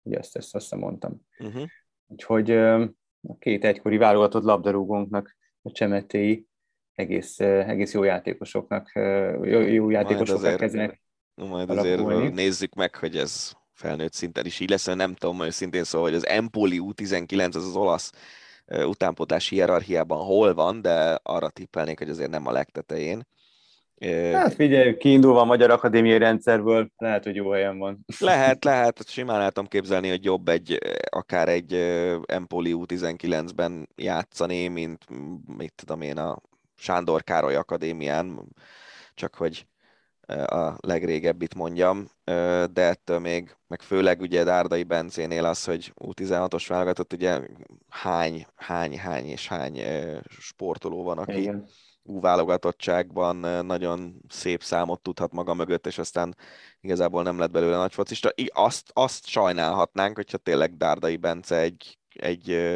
Ugye ezt, ezt azt mondtam. Uh-huh. Úgyhogy a két egykori válogatott labdarúgónknak, a csemetéi egész, egész jó játékosoknak, jó, jó játékosoknak kezdenek Majd azért alakulni. nézzük meg, hogy ez felnőtt szinten is így lesz, nem tudom hogy szintén szóval, hogy az Empoli U19, az az olasz utánpotási hierarchiában hol van, de arra tippelnék, hogy azért nem a legtetején. Hát figyelj, kiindulva a Magyar Akadémiai Rendszerből, lehet, hogy jó helyen van. Lehet, lehet, simán látom képzelni, hogy jobb egy, akár egy Empoli U19-ben játszani, mint mit tudom én a Sándor Károly Akadémián, csak hogy a legrégebbit mondjam, de ettől még, meg főleg ugye Dárdai Bencénél az, hogy U16-os válogatott, ugye hány, hány, hány és hány sportoló van, aki Igen válogatottságban nagyon szép számot tudhat maga mögött, és aztán igazából nem lett belőle nagy focista. Azt, azt sajnálhatnánk, hogyha tényleg Dárdai Bence egy, egy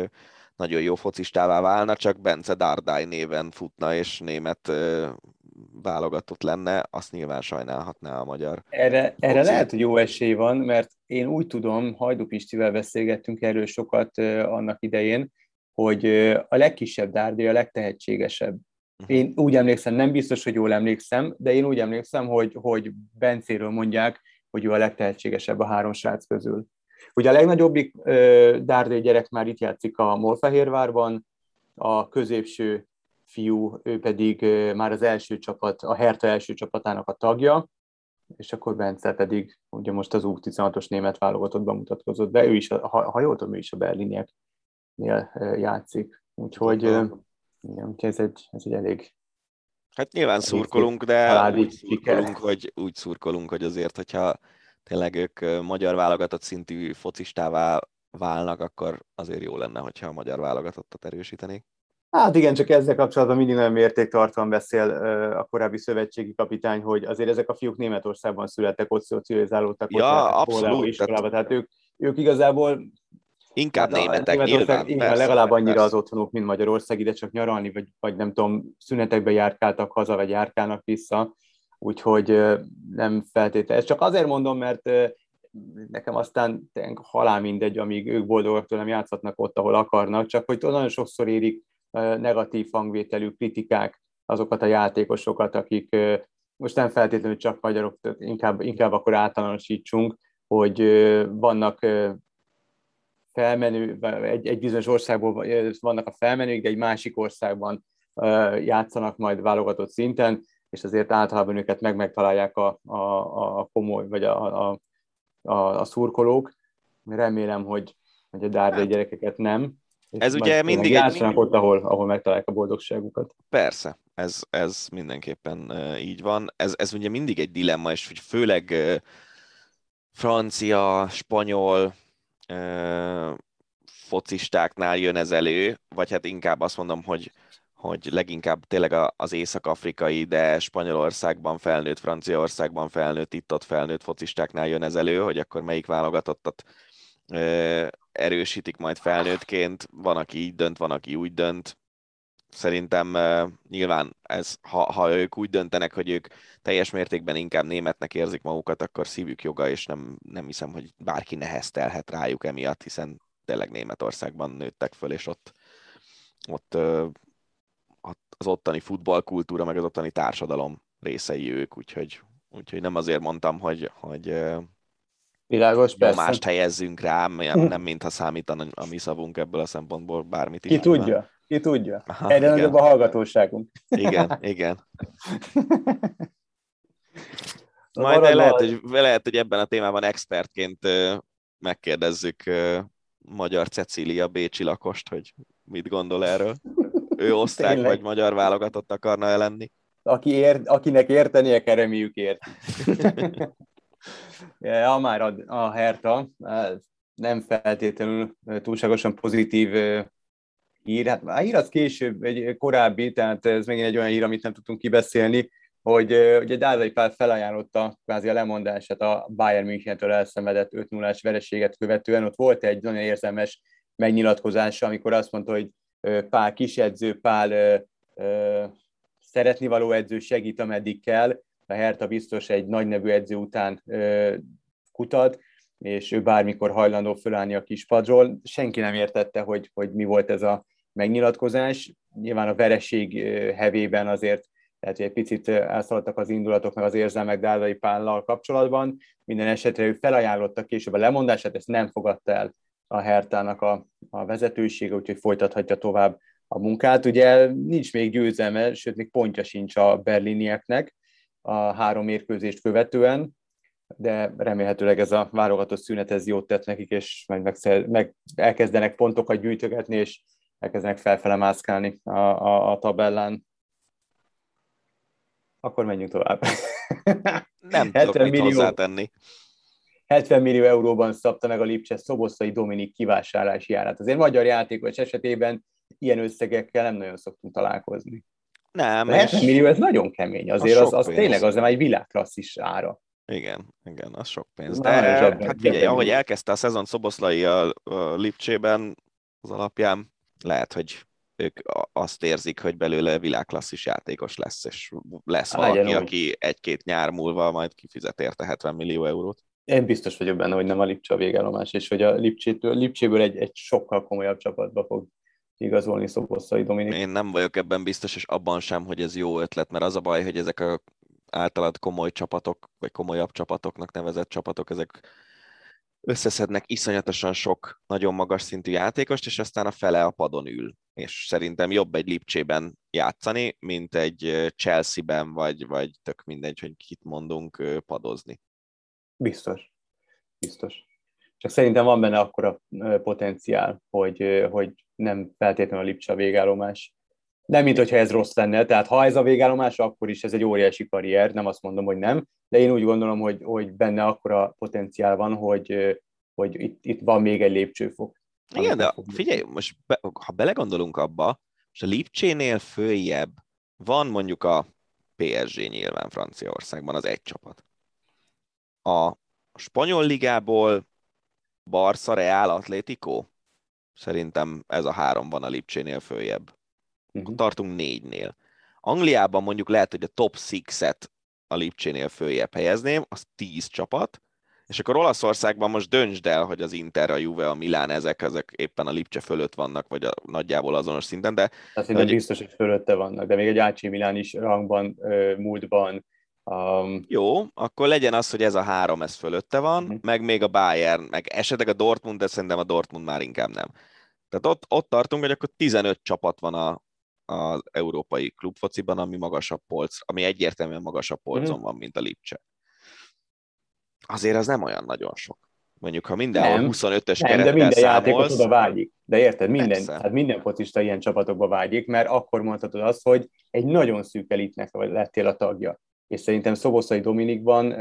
nagyon jó focistává válna, csak Bence Dárdai néven futna, és német válogatott lenne, azt nyilván sajnálhatná a magyar. Erre, erre lehet, hogy jó esély van, mert én úgy tudom, Hajdu Pistivel beszélgettünk erről sokat annak idején, hogy a legkisebb Dárdai a legtehetségesebb Mhm. Én úgy emlékszem, nem biztos, hogy jól emlékszem, de én úgy emlékszem, hogy, hogy Bencéről mondják, hogy ő a legtehetségesebb a három srác közül. Ugye a legnagyobbik Dárdai gyerek már itt játszik a Molfehérvárban, a középső fiú, ő pedig már az első csapat, a Herta első csapatának a tagja, és akkor Bence pedig ugye most az U16-os német válogatottban mutatkozott be, ő is, ha, ha jól tudom, ő is a berlinieknél játszik. Úgyhogy igen, úgyhogy ez egy, ez egy elég Hát nyilván szurkolunk, de úgy szurkolunk, hogy, úgy szurkolunk, hogy azért, hogyha tényleg ők magyar válogatott szintű focistává válnak, akkor azért jó lenne, hogyha a magyar válogatottat erősítenék. Hát igen, csak ezzel kapcsolatban mindig nagyon mértéktartóan beszél a korábbi szövetségi kapitány, hogy azért ezek a fiúk Németországban születtek, ott szocializálódtak, ja, ott abszolút, iskolába, tehát ők, ők igazából Inkább hát németek, nyilván. Persze, legalább annyira persze. az otthonuk, mint Magyarország, ide csak nyaralni, vagy, vagy nem tudom, szünetekbe járkáltak haza, vagy járkálnak vissza, úgyhogy nem feltétlenül. Ezt csak azért mondom, mert nekem aztán halál mindegy, amíg ők boldogak tőlem játszhatnak ott, ahol akarnak, csak hogy nagyon sokszor érik negatív hangvételű kritikák azokat a játékosokat, akik most nem feltétlenül csak magyarok, tehát inkább, inkább akkor általánosítsunk, hogy vannak felmenő, egy, egy bizonyos országból vannak a felmenők, de egy másik országban játszanak majd válogatott szinten, és azért általában őket meg megtalálják a, a, a komoly, vagy a, a, a, a szurkolók. Remélem, hogy, hogy a dárdai hát, gyerekeket nem. Ez ugye mindig egy... Mindig... ott, ahol, ahol megtalálják a boldogságukat. Persze, ez, ez mindenképpen így van. Ez, ez ugye mindig egy dilemma, és hogy főleg francia, spanyol focistáknál jön ez elő, vagy hát inkább azt mondom, hogy hogy leginkább tényleg az észak-afrikai, de Spanyolországban felnőtt, Franciaországban felnőtt, itt-ott felnőtt focistáknál jön ez elő, hogy akkor melyik válogatottat erősítik majd felnőttként. Van, aki így dönt, van, aki úgy dönt. Szerintem ö, nyilván ez, ha, ha ők úgy döntenek, hogy ők teljes mértékben inkább németnek érzik magukat, akkor szívük joga, és nem, nem hiszem, hogy bárki neheztelhet rájuk emiatt, hiszen tényleg Németországban nőttek föl, és ott, ott az ottani futballkultúra, meg az ottani társadalom részei ők, úgyhogy, úgyhogy nem azért mondtam, hogy, hogy Világos, mást helyezzünk rá, nem, nem mintha számítana a mi szavunk ebből a szempontból bármit is. Ki tudja, ki tudja. Aha, Egyre nagyobb a hallgatóságunk. Igen, igen. Majd de lehet, hogy, lehet, hogy ebben a témában expertként megkérdezzük magyar Cecília Bécsi lakost, hogy mit gondol erről ő osztrák Tényleg. vagy magyar válogatott akarna lenni. Aki ér, akinek értenie kell, reméljük ért. ja, már a, a Herta nem feltétlenül túlságosan pozitív hír. Hát a hír az később, egy korábbi, tehát ez megint egy olyan hír, amit nem tudtunk kibeszélni, hogy ugye Dázai Pál felajánlotta kvázi a lemondását a Bayern Münchentől elszenvedett 5 0 vereséget követően. Ott volt egy nagyon érzelmes megnyilatkozása, amikor azt mondta, hogy Pál kisedző, Pál szeretni való edző segít, ameddig kell. A Herta biztos egy nagy nevű edző után kutat, és ő bármikor hajlandó fölállni a kispadról. Senki nem értette, hogy, hogy mi volt ez a megnyilatkozás. Nyilván a vereség hevében azért tehát egy picit elszaladtak az indulatok, meg az érzelmek Dárdai Pállal kapcsolatban. Minden esetre ő felajánlotta később a lemondását, ezt nem fogadta el a Hertának a, a vezetősége, úgyhogy folytathatja tovább a munkát. Ugye nincs még győzelme, sőt még pontja sincs a berlinieknek a három mérkőzést követően, de remélhetőleg ez a válogatott szünet ez jót tett nekik, és meg, meg, meg elkezdenek pontokat gyűjtögetni, és elkezdenek felfele mászkálni a, a, a tabellán. Akkor menjünk tovább. Nem tudok mit millió, hozzátenni. 70 millió euróban szabta meg a Lipcse Szoboszai Dominik kivásárlási árát. Azért magyar játékos esetében ilyen összegekkel nem nagyon szoktunk találkozni. Nem. 70 millió, ez nagyon kemény. Azért az, az, az tényleg az nem egy világklasszis ára. Igen, igen, az sok pénz. De hát figyelj, ahogy elkezdte a szezon Szoboszlai a, a Lipcsében, az alapján lehet, hogy ők azt érzik, hogy belőle világklasszis játékos lesz, és lesz valaki, aki egy-két nyár múlva majd kifizet érte 70 millió eurót. Én biztos vagyok benne, hogy nem a Lipcse a végállomás, és hogy a Lipcsétől, Lipcséből egy, egy sokkal komolyabb csapatba fog igazolni Szoboszai Dominik. Én nem vagyok ebben biztos, és abban sem, hogy ez jó ötlet, mert az a baj, hogy ezek a általad komoly csapatok, vagy komolyabb csapatoknak nevezett csapatok, ezek összeszednek iszonyatosan sok nagyon magas szintű játékost, és aztán a fele a padon ül. És szerintem jobb egy Lipcsében játszani, mint egy Chelsea-ben, vagy, vagy tök mindegy, hogy kit mondunk, padozni. Biztos. Biztos. Csak szerintem van benne akkora potenciál, hogy, hogy nem feltétlenül a Lipcsa végállomás. Nem, mint hogyha ez rossz lenne, tehát ha ez a végállomás, akkor is ez egy óriási karrier, nem azt mondom, hogy nem, de én úgy gondolom, hogy, hogy benne akkora potenciál van, hogy, hogy itt, itt van még egy lépcsőfok. Igen, de figyelj, most be, ha belegondolunk abba, és a Lipcsénél följebb van mondjuk a PSG nyilván Franciaországban, az egy csapat a spanyol ligából Barca, Real, Atlético? Szerintem ez a három van a Lipcsénél följebb. Uh-huh. Tartunk négynél. Angliában mondjuk lehet, hogy a top 6-et a Lipcsénél följebb helyezném, az 10 csapat, és akkor Olaszországban most döntsd el, hogy az Inter, a Juve, a Milán, ezek, ezek éppen a Lipcse fölött vannak, vagy a nagyjából azonos szinten, de... Azt hogy... biztos, hogy fölötte vannak, de még egy AC Milán is rangban, múltban. Um... Jó, akkor legyen az, hogy ez a három, ez fölötte van, uh-huh. meg még a Bayern, meg esetleg a Dortmund, de szerintem a Dortmund már inkább nem. Tehát ott, ott tartunk, hogy akkor 15 csapat van a, az európai klubfociban, ami magasabb polc, ami egyértelműen magasabb polcon uh-huh. van, mint a Lipcse azért az nem olyan nagyon sok. Mondjuk, ha mindenhol 25-ös nem, de minden játékot oda vágyik. De érted, minden, hát minden focista ilyen csapatokba vágyik, mert akkor mondhatod azt, hogy egy nagyon szűk elitnek lettél a tagja. És szerintem Szoboszai Dominikban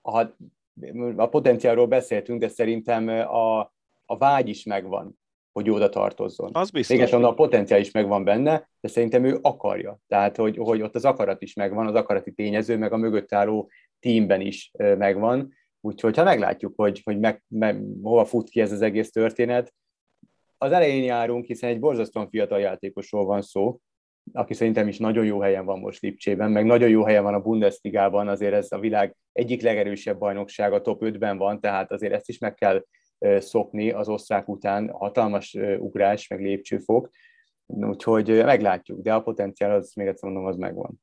a, a potenciálról beszéltünk, de szerintem a, a vágy is megvan, hogy oda tartozzon. Az biztos. Mégis a potenciál is megvan benne, de szerintem ő akarja. Tehát, hogy, hogy ott az akarat is megvan, az akarati tényező, meg a mögött álló teamben is megvan, úgyhogy ha meglátjuk, hogy, hogy meg, meg, hova fut ki ez az egész történet, az elején járunk, hiszen egy borzasztóan fiatal játékosról van szó, aki szerintem is nagyon jó helyen van most Lipcsében, meg nagyon jó helyen van a Bundesligában, azért ez a világ egyik legerősebb bajnoksága, top 5-ben van, tehát azért ezt is meg kell szokni az osztrák után, hatalmas ugrás, meg lépcsőfok, úgyhogy meglátjuk, de a potenciál az, még egyszer mondom, az megvan.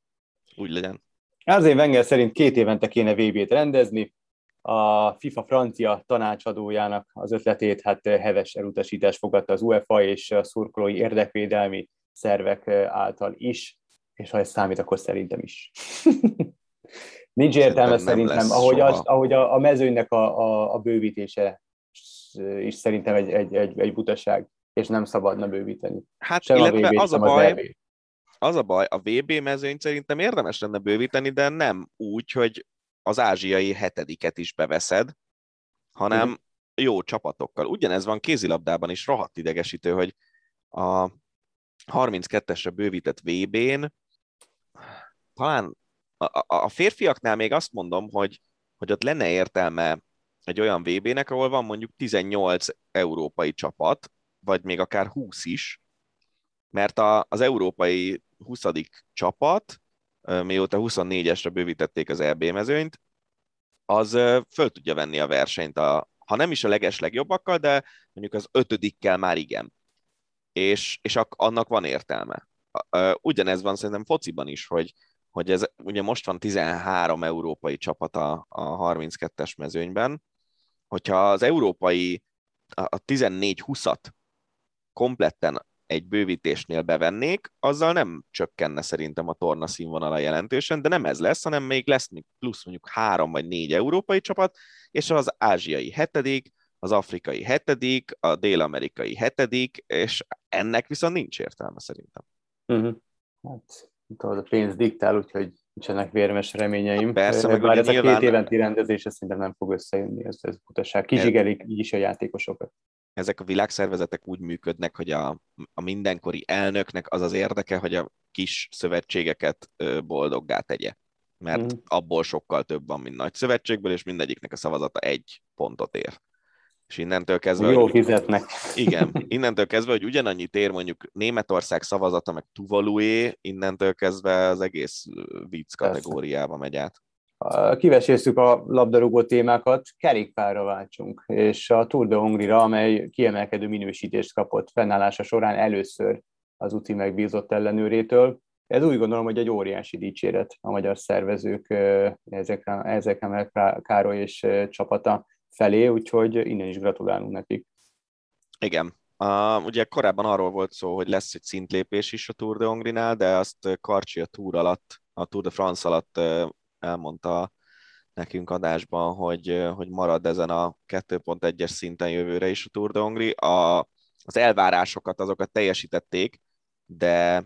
Úgy legyen. Azért Wenger szerint két évente kéne VB-t rendezni, a FIFA francia tanácsadójának az ötletét hát heves elutasítás fogadta az UEFA és a szurkolói érdekvédelmi szervek által is, és ha ez számít, akkor szerintem is. Nincs értelme szerintem, szerintem ahogy, az, ahogy a, a mezőnynek a, a, a bővítése is szerintem egy, egy, egy, egy butaság, és nem szabadna bővíteni. Hát Sem illetve a az a baj, az, az a baj, a VB mezőnyt szerintem érdemes lenne bővíteni, de nem úgy, hogy az ázsiai hetediket is beveszed, hanem uh-huh. jó csapatokkal. Ugyanez van kézilabdában is, rohadt idegesítő, hogy a 32-esre bővített VB-n talán a, a, férfiaknál még azt mondom, hogy, hogy ott lenne értelme egy olyan VB-nek, ahol van mondjuk 18 európai csapat, vagy még akár 20 is, mert a, az európai 20. csapat, mióta 24-esre bővítették az EB mezőnyt, az föl tudja venni a versenyt, a, ha nem is a leges legjobbakkal, de mondjuk az ötödikkel már igen. És, és annak van értelme. Ugyanez van szerintem fociban is, hogy, hogy ez ugye most van 13 európai csapat a, a 32-es mezőnyben, hogyha az európai a, a 14-20-at kompletten egy bővítésnél bevennék, azzal nem csökkenne szerintem a torna színvonala jelentősen, de nem ez lesz, hanem még lesz plusz mondjuk három vagy négy európai csapat, és az ázsiai hetedik, az afrikai hetedik, a dél-amerikai hetedik, és ennek viszont nincs értelme szerintem. Uh-huh. Hát, tudod, a pénz diktál, úgyhogy nincsenek vérmes reményeim. Persze, meg Bár ez nyilván... a két éventi rendezés, ez szerintem nem fog összejönni, ez, ez utaság. Kizsigelik így is a játékosokat ezek a világszervezetek úgy működnek, hogy a, a mindenkori elnöknek az az érdeke, hogy a kis szövetségeket boldoggá tegye. Mert mm. abból sokkal több van, mint nagy szövetségből, és mindegyiknek a szavazata egy pontot ér. És innentől kezdve... Jó fizetnek. Igen, innentől kezdve, hogy ugyanannyit ér mondjuk Németország szavazata, meg Tuvalué, innentől kezdve az egész vicc kategóriába megy át kivesézzük a labdarúgó témákat, kerékpárra váltsunk, és a Tour de Hongrira, amely kiemelkedő minősítést kapott fennállása során először az UCI megbízott ellenőrétől. Ez úgy gondolom, hogy egy óriási dicséret a magyar szervezők ezekre, ezekre Károly és csapata felé, úgyhogy innen is gratulálunk nekik. Igen. Uh, ugye korábban arról volt szó, hogy lesz egy szintlépés is a Tour de Hongrinál, de azt Karcsi a Tour alatt, a Tour de France alatt elmondta nekünk adásban, hogy, hogy marad ezen a 2.1-es szinten jövőre is a Tour de Hongri. A, az elvárásokat azokat teljesítették, de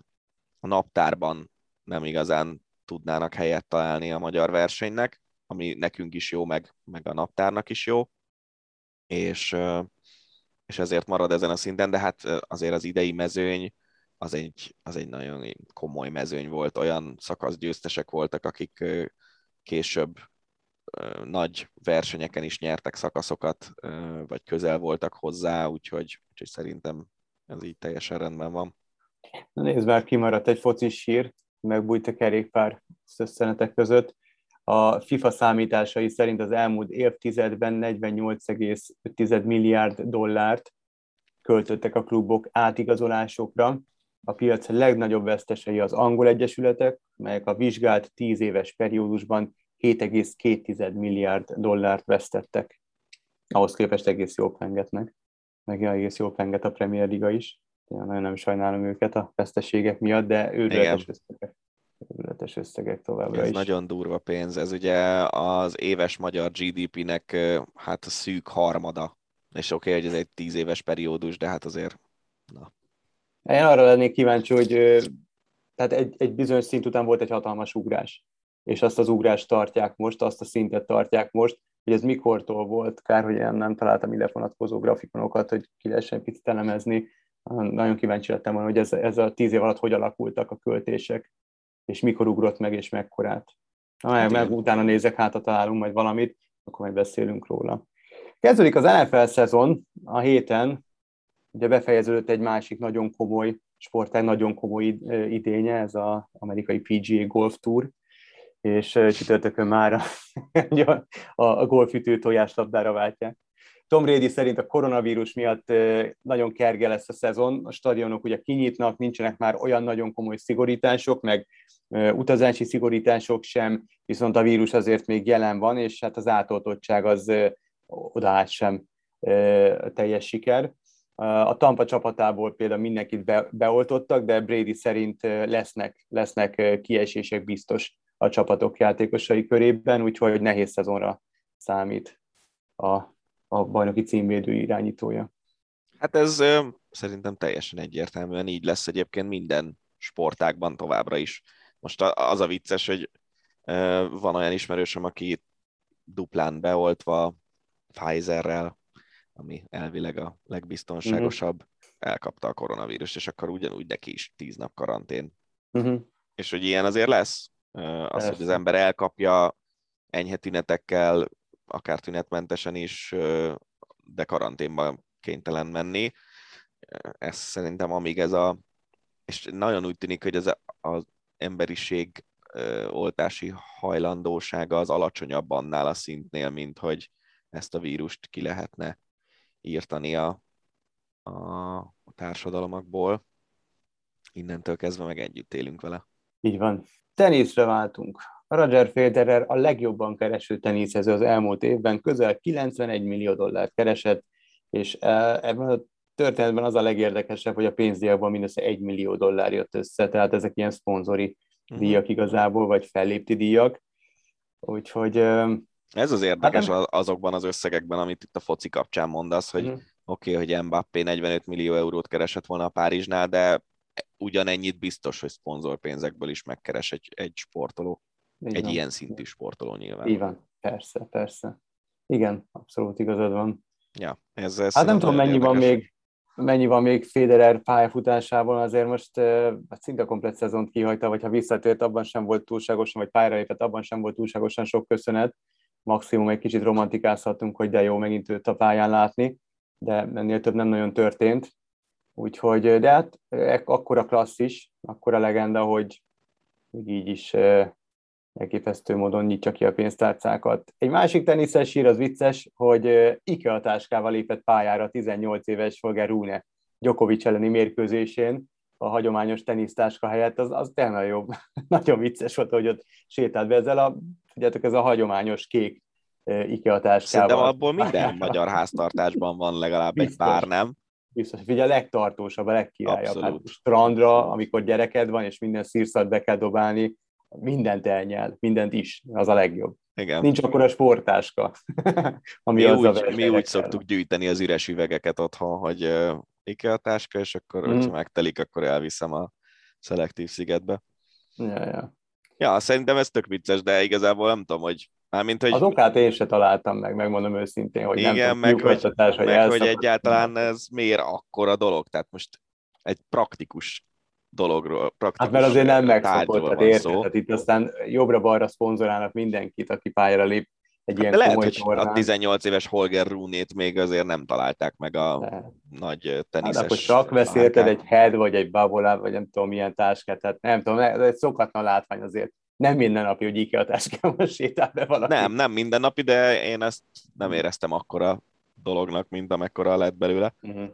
a naptárban nem igazán tudnának helyet találni a magyar versenynek, ami nekünk is jó, meg, meg a naptárnak is jó, és, és ezért marad ezen a szinten, de hát azért az idei mezőny az egy, az egy nagyon komoly mezőny volt, olyan szakaszgyőztesek voltak, akik később nagy versenyeken is nyertek szakaszokat, vagy közel voltak hozzá, úgyhogy, úgyhogy szerintem ez így teljesen rendben van. Na nézd már, kimaradt egy focis hír, megbújt a kerékpár szösszenetek között. A FIFA számításai szerint az elmúlt évtizedben 48,5 milliárd dollárt költöttek a klubok átigazolásokra. A piac legnagyobb vesztesei az angol egyesületek, melyek a vizsgált 10 éves periódusban 7,2 milliárd dollárt vesztettek. Ahhoz képest egész jó pengetnek, meg egész jó penget a Premier Liga is. Én nagyon nem sajnálom őket a veszteségek miatt, de őrületes összegek. Őrületes összegek továbbra ez is. nagyon durva pénz. Ez ugye az éves magyar GDP-nek hát a szűk harmada. És oké, okay, hogy ez egy tíz éves periódus, de hát azért, na. Én arra lennék kíváncsi, hogy tehát egy, egy bizonyos szint után volt egy hatalmas ugrás, és azt az ugrást tartják most, azt a szintet tartják most, hogy ez mikortól volt, kár, hogy én nem találtam ide vonatkozó grafikonokat, hogy ki lehessen picit elemezni. Nagyon kíváncsi lettem volna, hogy ez, ez a tíz év alatt hogy alakultak a költések, és mikor ugrott meg, és mekkorát. Ha meg, meg utána nézek, hát ha találunk majd valamit, akkor majd beszélünk róla. Kezdődik az NFL szezon a héten, ugye befejeződött egy másik nagyon komoly sportág, nagyon komoly idénye, ez az amerikai PGA Golf Tour, és csütörtökön már a, a golfütő tojáslabdára váltják. Tom Brady szerint a koronavírus miatt nagyon kerge lesz a szezon, a stadionok ugye kinyitnak, nincsenek már olyan nagyon komoly szigorítások, meg utazási szigorítások sem, viszont a vírus azért még jelen van, és hát az átoltottság az odaállt sem teljes siker. A Tampa csapatából például mindenkit be, beoltottak, de Brady szerint lesznek, lesznek kiesések biztos a csapatok játékosai körében, úgyhogy nehéz szezonra számít a, a bajnoki címvédő irányítója. Hát ez szerintem teljesen egyértelműen így lesz egyébként minden sportákban továbbra is. Most az a vicces, hogy van olyan ismerősöm, aki duplán beoltva Pfizerrel, ami elvileg a legbiztonságosabb, uh-huh. elkapta a koronavírus, és akkor ugyanúgy neki is tíz nap karantén. Uh-huh. És hogy ilyen azért lesz, az, hogy az ember elkapja enyhe tünetekkel, akár tünetmentesen is, de karanténban kénytelen menni. Ez szerintem amíg ez a, és nagyon úgy tűnik, hogy ez az emberiség oltási hajlandósága az alacsonyabb annál a szintnél, mint hogy ezt a vírust ki lehetne írtani a, a, társadalmakból. Innentől kezdve meg együtt élünk vele. Így van. Teniszre váltunk. Roger Federer a legjobban kereső teniszező az elmúlt évben, közel 91 millió dollárt keresett, és e, ebben a történetben az a legérdekesebb, hogy a pénzdíjakban mindössze 1 millió dollár jött össze, tehát ezek ilyen szponzori uh-huh. díjak igazából, vagy fellépti díjak. Úgyhogy... Ez az érdekes hát azokban az összegekben, amit itt a foci kapcsán mondasz, hogy uh-huh. oké, okay, hogy Mbappé 45 millió eurót keresett volna a Párizsnál, de ugyanennyit biztos, hogy szponzorpénzekből is megkeres egy, egy sportoló. Így egy van. ilyen szintű sportoló nyilván. Így van, persze, persze. Igen, abszolút igazad van. Ja, ez, ez hát nem tudom, mennyi érdekes. van még mennyi van még Federer pályafutásában, azért most uh, szinte komplet szezont kihagyta, vagy ha visszatért, abban sem volt túlságosan, vagy pályára lépett, abban sem volt túlságosan sok köszönet. Maximum egy kicsit romantikázhatunk, hogy de jó megint őt a pályán látni, de ennél több nem nagyon történt. Úgyhogy, de hát akkora klasszis, akkora legenda, hogy még így is elképesztő módon nyitja ki a pénztárcákat. Egy másik teniszes sír az vicces, hogy IKEA táskával lépett pályára 18 éves Holger Rune Djokovic elleni mérkőzésén a hagyományos tenisztáska helyett, az, az tényleg jobb. Nagyon vicces volt, hogy ott sétált be ezzel a, tudjátok, ez a hagyományos kék IKEA táskával. Szerintem abból minden magyar háztartásban van legalább Biztos. egy pár, nem? biztos, hogy a legtartósabb, a legkirályabb. Hát strandra, amikor gyereked van, és minden szírszat be kell dobálni, mindent elnyel, mindent is, az a legjobb. Igen. Nincs akkor a sportáska. ami mi, úgy, mi úgy szoktuk gyűjteni az üres üvegeket otthon, hogy uh, IKEA táska, és akkor, mm. hogyha megtelik, akkor elviszem a szelektív szigetbe. Ja, ja. Ja, szerintem ez tök vicces, de igazából nem tudom, hogy Mármint, hogy... Az okát én se találtam meg, megmondom őszintén, hogy igen, nem meg, hogy, hogy, meg hogy egyáltalán ez miért akkora dolog, tehát most egy praktikus dologról, praktikus Hát mert azért nem megszokott, tehát érted, tehát itt aztán jobbra-balra szponzorálnak mindenkit, aki pályára lép egy hát ilyen de lehet, hogy tornán. a 18 éves Holger Rúnét még azért nem találták meg a de. nagy teniszes Hát akkor csak vesz érted egy head, vagy egy babola, vagy nem tudom milyen táskát, tehát nem tudom, ez egy szokatlan látvány azért nem minden napi, hogy IKEA táskával sétál be valaki. Nem, nem minden napi, de én ezt nem éreztem akkora dolognak, mint amekkora lett belőle. Uh-huh.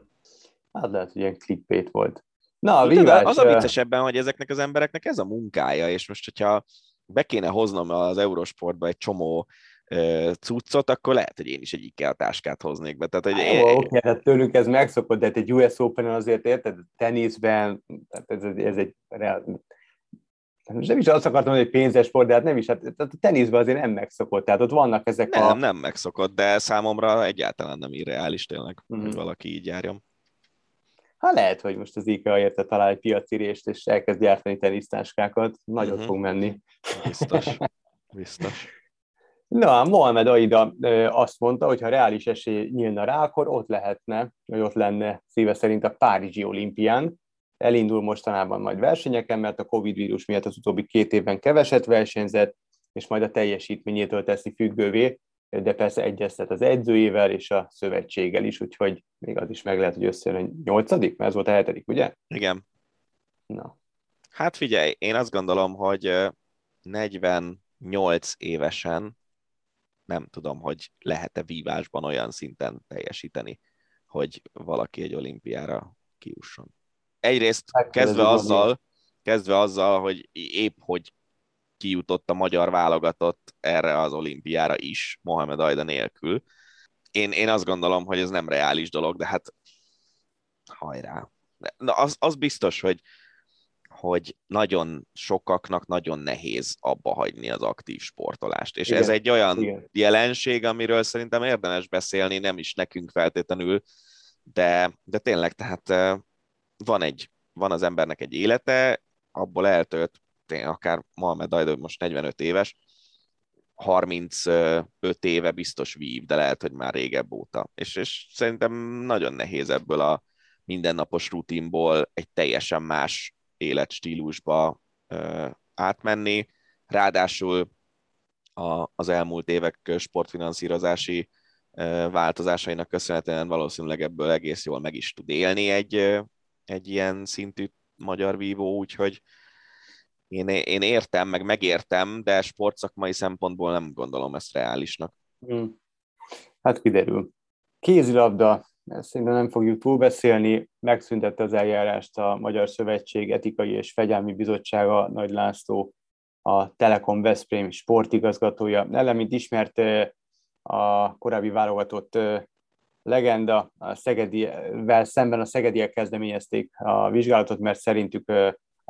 Hát lehet, hogy ilyen clickbait volt. Na, Tudod, az a vicces ebben, hogy ezeknek az embereknek ez a munkája, és most, hogyha be kéne hoznom az Eurosportba egy csomó ö, cuccot, akkor lehet, hogy én is egy IKEA táskát hoznék be. Tehát, hogy Jó, oké, tehát tőlük ez megszokott, de hát egy US open azért érted, teniszben, tehát ez, ez egy most nem is azt akartam, hogy egy pénzes sport, de hát nem is, hát a teniszben azért nem megszokott, tehát ott vannak ezek nem, a... nem megszokott, de számomra egyáltalán nem irreális tényleg, Mhm. hogy valaki így járjon. Hát lehet, hogy most az IKEA érte talál egy piacirést, és elkezd gyártani tenisztáskákat, nagyot Mhm. fog menni. Biztos. Biztos. Na, Mohamed Aida azt mondta, hogy ha reális esély nyílna rá, akkor ott lehetne, vagy ott lenne szíve szerint a Párizsi olimpián. Elindul mostanában majd versenyeken, mert a Covid vírus miatt az utóbbi két évben keveset versenyzett, és majd a teljesítményétől teszi függővé, de persze egyeztet az edzőjével és a szövetséggel is, úgyhogy még az is meg lehet, hogy összejön a nyolcadik, mert ez volt a hetedik, ugye? Igen. Na, Hát figyelj, én azt gondolom, hogy ö, 48 évesen nem tudom, hogy lehet-e vívásban olyan szinten teljesíteni, hogy valaki egy olimpiára kiusson. Egyrészt Megkérdezzük kezdve azzal, kezdve azzal, hogy épp hogy kijutott a magyar válogatott erre az olimpiára is, Mohamed Ajda nélkül. Én, én azt gondolom, hogy ez nem reális dolog, de hát hajrá. Na, az, az biztos, hogy, hogy nagyon sokaknak nagyon nehéz abba hagyni az aktív sportolást. És Igen, ez egy olyan igen. jelenség, amiről szerintem érdemes beszélni, nem is nekünk feltétlenül, de, de tényleg, tehát eh, van, egy, van az embernek egy élete, abból eltölt, tényleg akár Mohamed Ajdó most 45 éves, 35 éve biztos vív, de lehet, hogy már régebb óta. És, és szerintem nagyon nehéz ebből a mindennapos rutinból egy teljesen más életstílusba ö, átmenni. Ráadásul a, az elmúlt évek sportfinanszírozási ö, változásainak köszönhetően valószínűleg ebből egész jól meg is tud élni egy, ö, egy ilyen szintű magyar vívó, úgyhogy én, én értem, meg megértem, de sportszakmai szempontból nem gondolom ezt reálisnak. Hmm. Hát kiderül. Kézilabda, ezt szerintem nem fogjuk túlbeszélni, megszüntette az eljárást a Magyar Szövetség Etikai és Fegyelmi Bizottsága Nagy László, a Telekom Veszprém sportigazgatója. Ellen, mint ismert a korábbi válogatott legenda, a Szegedivel szemben a szegediek kezdeményezték a vizsgálatot, mert szerintük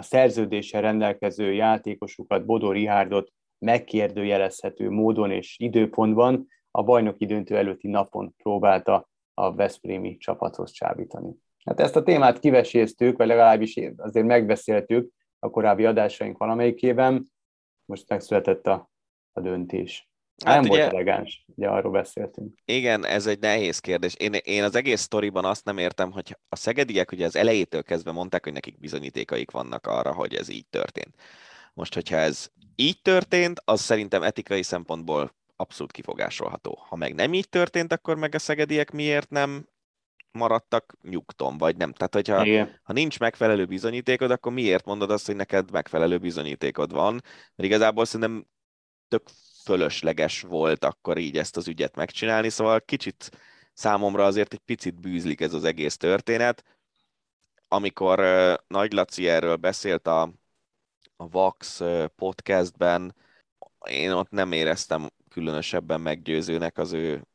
a szerződéssel rendelkező játékosukat, Bodó Rihárdot megkérdőjelezhető módon és időpontban a bajnoki döntő előtti napon próbálta a Veszprémi csapathoz csábítani. Hát ezt a témát kiveséztük, vagy legalábbis azért megbeszéltük a korábbi adásaink valamelyikében, most megszületett a, a döntés. Hát nem ugye- volt elegáns, ugye arról beszéltünk. Igen, ez egy nehéz kérdés. Én, én az egész sztoriban azt nem értem, hogy a szegediek ugye az elejétől kezdve mondták, hogy nekik bizonyítékaik vannak arra, hogy ez így történt. Most, hogyha ez így történt, az szerintem etikai szempontból abszolút kifogásolható. Ha meg nem így történt, akkor meg a szegediek miért nem maradtak nyugton, vagy nem. Tehát, hogyha Igen. ha nincs megfelelő bizonyítékod, akkor miért mondod azt, hogy neked megfelelő bizonyítékod van? Mert igazából szerintem tök fölösleges volt akkor így ezt az ügyet megcsinálni, szóval kicsit számomra azért egy picit bűzlik ez az egész történet. Amikor Nagy Laci erről beszélt a, a Vax podcastben, én ott nem éreztem különösebben meggyőzőnek az ő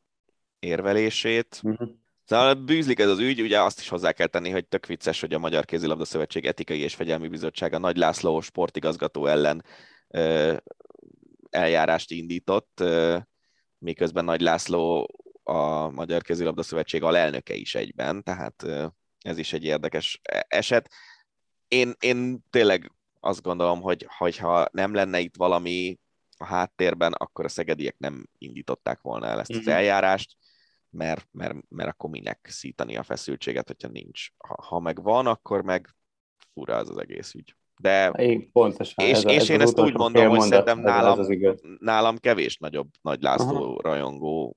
érvelését. Uh-huh. Szóval bűzlik ez az ügy, ugye azt is hozzá kell tenni, hogy tök vicces, hogy a Magyar Kézilabda Szövetség Etikai és Fegyelmi Bizottsága Nagy László sportigazgató ellen ö, eljárást indított, miközben Nagy László a Magyar Kézilabda Szövetség alelnöke is egyben, tehát ez is egy érdekes e- eset. Én, én tényleg azt gondolom, hogy hogyha nem lenne itt valami a háttérben, akkor a szegediek nem indították volna el ezt az Mhm. eljárást, mert, mert, mert akkor minek szítani a feszültséget, hogyha nincs. Ha, ha meg van, akkor meg fura az az egész ügy. De Én, pontosan. és, ez és ez én az ezt úgy mondom, hogy mondat, szerintem nálam, az igaz. nálam kevés nagyobb Nagy László rajongó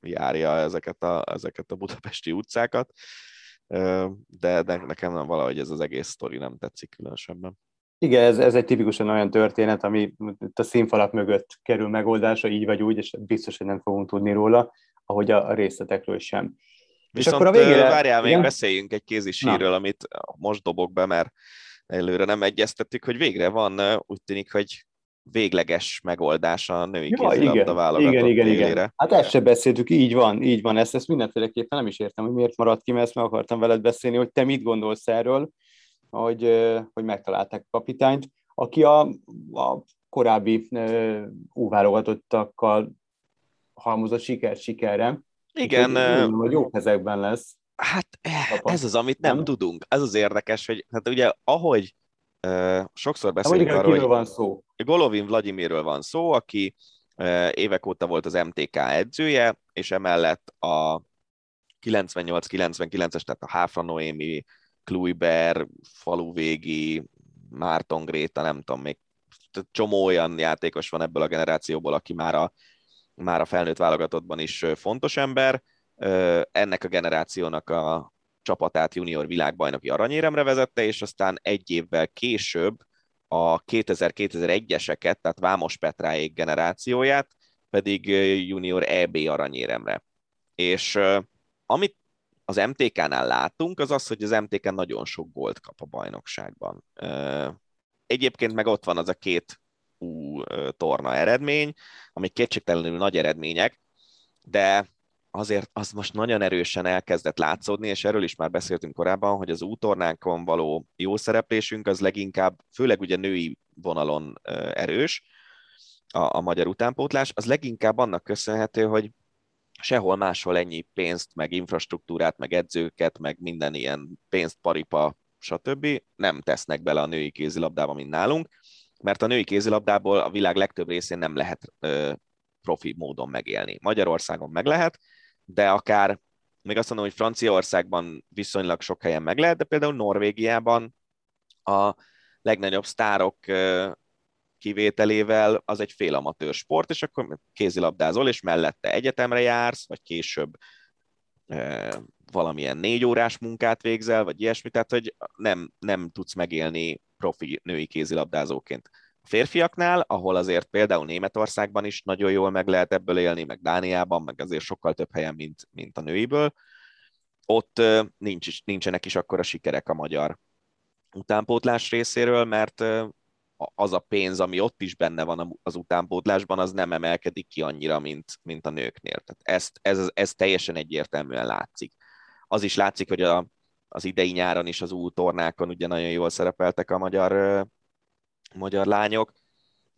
járja ezeket a, ezeket a budapesti utcákat, de, de nekem nem valahogy ez az egész sztori nem tetszik különösebben. Igen, ez, ez egy tipikusan olyan történet, ami a színfalak mögött kerül megoldásra, így vagy úgy, és biztos, hogy nem fogunk tudni róla, ahogy a részletekről sem. Viszont és akkor a végére... várjál, még igen? beszéljünk egy kézisírről, amit most dobok be, mert előre nem egyeztettük, hogy végre van, úgy tűnik, hogy végleges megoldás a női ja, kézilabda válogatott igen, igen, élére. igen. Hát ezt se beszéltük, így van, így van, ezt, ezt mindenféleképpen nem is értem, hogy miért maradt ki, mert ezt meg akartam veled beszélni, hogy te mit gondolsz erről, hogy, hogy megtalálták a kapitányt, aki a, a korábbi úvárogatottakkal halmozott siker sikerre. Igen. Úgy, hogy jó kezekben lesz. Hát eh, ez az, amit nem, nem tudunk. Ez az érdekes, hogy hát ugye ahogy uh, sokszor beszélünk arról, hogy van szó. Golovin Vladimirről van szó, aki uh, évek óta volt az MTK edzője, és emellett a 98-99-es, tehát a Háfra Noémi, Kluiber, Faluvégi, Márton Gréta, nem tudom, még csomó olyan játékos van ebből a generációból, aki már a, már a felnőtt válogatottban is fontos ember. Ennek a generációnak a csapatát junior világbajnoki aranyéremre vezette, és aztán egy évvel később a 2000-2001-eseket, tehát Vámos Petráék generációját pedig junior EB aranyéremre. És amit az MTK-nál látunk, az az, hogy az MTK nagyon sok gólt kap a bajnokságban. Egyébként meg ott van az a két ú torna eredmény, amik kétségtelenül nagy eredmények, de azért az most nagyon erősen elkezdett látszódni, és erről is már beszéltünk korábban, hogy az útornákon való jó szereplésünk az leginkább, főleg ugye női vonalon erős, a, a magyar utánpótlás, az leginkább annak köszönhető, hogy sehol máshol ennyi pénzt, meg infrastruktúrát, meg edzőket, meg minden ilyen pénzt, paripa, stb. nem tesznek bele a női kézilabdába, mint nálunk, mert a női kézilabdából a világ legtöbb részén nem lehet ö, profi módon megélni. Magyarországon meg lehet, de akár még azt mondom, hogy Franciaországban viszonylag sok helyen meg lehet, de például Norvégiában a legnagyobb sztárok kivételével az egy félamatőr sport, és akkor kézilabdázol, és mellette egyetemre jársz, vagy később valamilyen négy órás munkát végzel, vagy ilyesmi, tehát hogy nem, nem tudsz megélni profi női kézilabdázóként. Férfiaknál, ahol azért például Németországban is nagyon jól meg lehet ebből élni, meg Dániában, meg azért sokkal több helyen, mint, mint a nőiből, ott nincs nincsenek is akkora sikerek a magyar utánpótlás részéről, mert az a pénz, ami ott is benne van az utánpótlásban, az nem emelkedik ki annyira, mint, mint a nőknél. Tehát ezt, ez, ez teljesen egyértelműen látszik. Az is látszik, hogy a, az idei nyáron is az útornákon ugye nagyon jól szerepeltek a magyar, magyar lányok,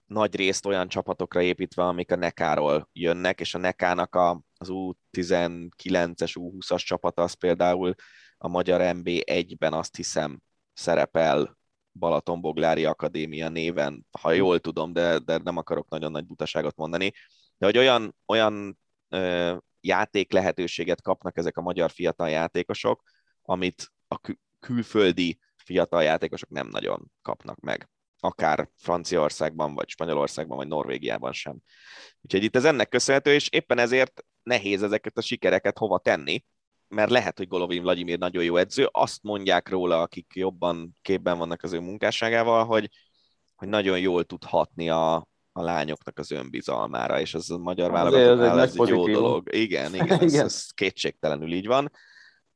nagy részt olyan csapatokra építve, amik a Nekáról jönnek, és a Nekának a, az U19-es, U20-as csapata az például a magyar MB1-ben azt hiszem szerepel Balatonboglári Akadémia néven, ha jól tudom, de, de nem akarok nagyon nagy butaságot mondani, de hogy olyan, olyan ö, játék lehetőséget kapnak ezek a magyar fiatal játékosok, amit a kül- külföldi fiatal játékosok nem nagyon kapnak meg. Akár Franciaországban, vagy Spanyolországban, vagy Norvégiában sem. Úgyhogy itt ez ennek köszönhető, és éppen ezért nehéz ezeket a sikereket hova tenni, mert lehet, hogy Golovin Vladimir nagyon jó edző, azt mondják róla, akik jobban képben vannak az ő munkásságával, hogy, hogy nagyon jól tud hatni a, a lányoknak az önbizalmára, és az a magyar válogatottnál ez egy jó dolog. Igen, igen, ez, igen. ez kétségtelenül így van.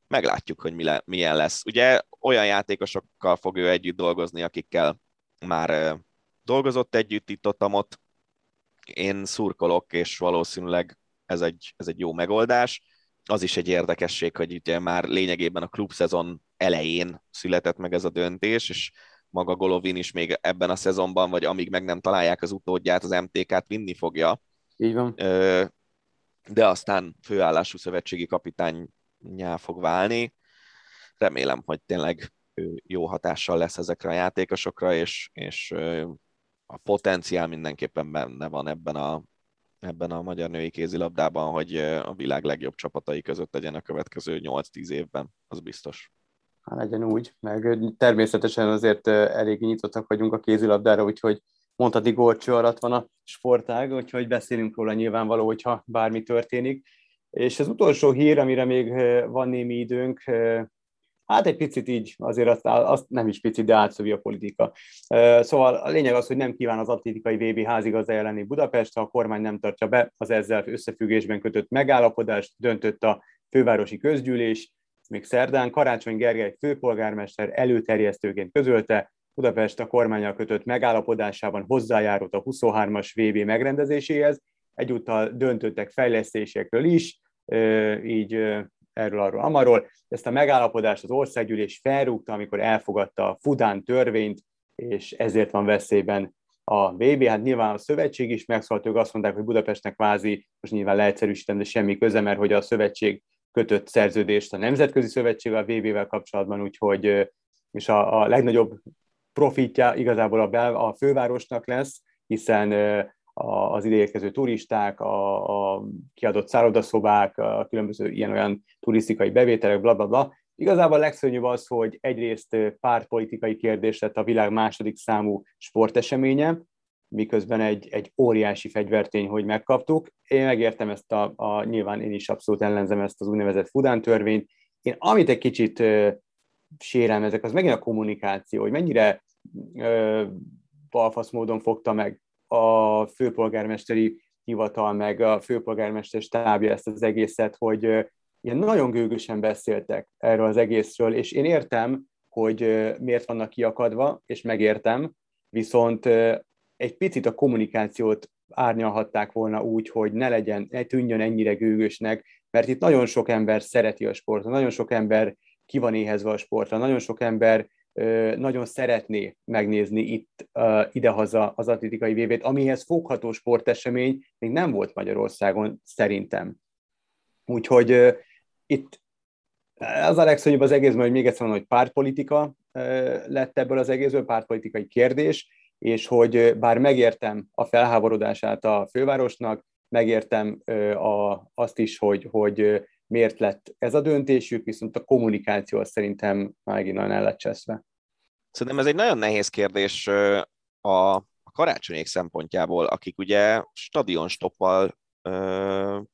Meglátjuk, hogy mi le, milyen lesz. Ugye olyan játékosokkal fog ő együtt dolgozni, akikkel már dolgozott együtt itt ott, ott. Én szurkolok, és valószínűleg ez egy, ez egy jó megoldás az is egy érdekesség, hogy ugye már lényegében a klubszezon elején született meg ez a döntés, és maga Golovin is még ebben a szezonban, vagy amíg meg nem találják az utódját, az MTK-t vinni fogja. Így van. De aztán főállású szövetségi kapitánynyá fog válni. Remélem, hogy tényleg jó hatással lesz ezekre a játékosokra, és, és a potenciál mindenképpen benne van ebben a, ebben a magyar női kézilabdában, hogy a világ legjobb csapatai között legyen a következő 8-10 évben, az biztos. Hát legyen úgy, meg természetesen azért elég nyitottak vagyunk a kézilabdára, úgyhogy mondhatni górcső alatt van a sportág, úgyhogy beszélünk róla nyilvánvaló, hogyha bármi történik. És az utolsó hír, amire még van némi időnk, hát egy picit így, azért azt, azt nem is picit, de átszövi a politika. Szóval a lényeg az, hogy nem kíván az atlétikai VB házigazdája lenni Budapest, ha a kormány nem tartja be az ezzel összefüggésben kötött megállapodást, döntött a fővárosi közgyűlés, még szerdán Karácsony Gergely főpolgármester előterjesztőként közölte, Budapest a kormányal kötött megállapodásában hozzájárult a 23-as VB megrendezéséhez, egyúttal döntöttek fejlesztésekről is, így erről, arról, amarról. Ezt a megállapodást az országgyűlés felrúgta, amikor elfogadta a Fudán törvényt, és ezért van veszélyben a VB. Hát nyilván a szövetség is megszólalt, ők azt mondták, hogy Budapestnek vázi, most nyilván leegyszerűsítem, de semmi köze, mert hogy a szövetség kötött szerződést a Nemzetközi Szövetség a VB-vel kapcsolatban, úgyhogy és a, a legnagyobb profitja igazából a, bel, a fővárosnak lesz, hiszen az ideérkező turisták, a, a kiadott szállodaszobák, a különböző ilyen-olyan turisztikai bevételek, bla, bla, bla. Igazából a legszörnyűbb az, hogy egyrészt pártpolitikai kérdés lett a világ második számú sporteseménye, miközben egy, egy óriási fegyvertény, hogy megkaptuk. Én megértem ezt a, a, nyilván én is abszolút ellenzem ezt az úgynevezett Fudán törvényt. Én amit egy kicsit ö, sérelmezek, az megint a kommunikáció, hogy mennyire ö, balfasz módon fogta meg a főpolgármesteri hivatal, meg a főpolgármester stábja ezt az egészet, hogy ilyen nagyon gőgösen beszéltek erről az egészről, és én értem, hogy miért vannak kiakadva, és megértem, viszont egy picit a kommunikációt árnyalhatták volna úgy, hogy ne legyen, ne tűnjön ennyire gőgösnek, mert itt nagyon sok ember szereti a sportot, nagyon sok ember ki van éhezve a sportra, nagyon sok ember nagyon szeretné megnézni itt idehaza az atlétikai vb amihez fogható sportesemény még nem volt Magyarországon szerintem. Úgyhogy itt az a legszörnyűbb az egészben, hogy még egyszer mondom, hogy pártpolitika lett ebből az egészből, pártpolitikai kérdés, és hogy bár megértem a felháborodását a fővárosnak, megértem a, azt is, hogy, hogy miért lett ez a döntésük, viszont a kommunikáció szerintem megint nagyon el lett cseszve. Szerintem ez egy nagyon nehéz kérdés a, karácsonyék szempontjából, akik ugye stadionstoppal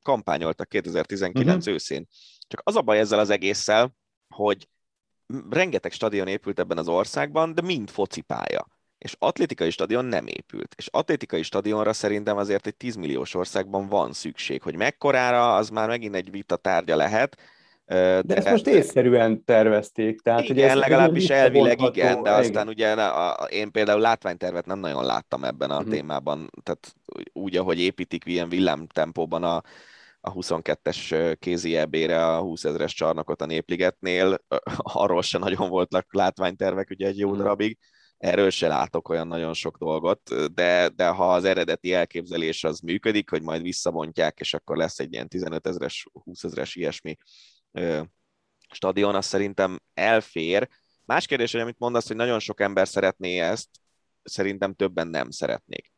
kampányoltak 2019 uh-huh. Mhm. őszén. Csak az a baj ezzel az egésszel, hogy rengeteg stadion épült ebben az országban, de mind focipálya. És atlétikai stadion nem épült. És atlétikai stadionra szerintem azért egy 10 milliós országban van szükség. Hogy mekkorára, az már megint egy vita tárgya lehet, de, de ezt most észszerűen tervezték. Tehát, igen, ez legalábbis elvileg igen, de aztán igen. ugye a, a, én például látványtervet nem nagyon láttam ebben a uh-huh. témában, tehát úgy, ahogy építik ilyen villámtempóban a, a 22-es kézi ebére a 20 ezeres csarnokot a Népligetnél, arról se nagyon voltak látványtervek ugye egy jó uh-huh. darabig, erről se látok olyan nagyon sok dolgot, de, de ha az eredeti elképzelés az működik, hogy majd visszabontják, és akkor lesz egy ilyen 15 ezeres, 20 ezeres ilyesmi stadion, az szerintem elfér. Más kérdés, hogy amit mondasz, hogy nagyon sok ember szeretné ezt, szerintem többen nem szeretnék.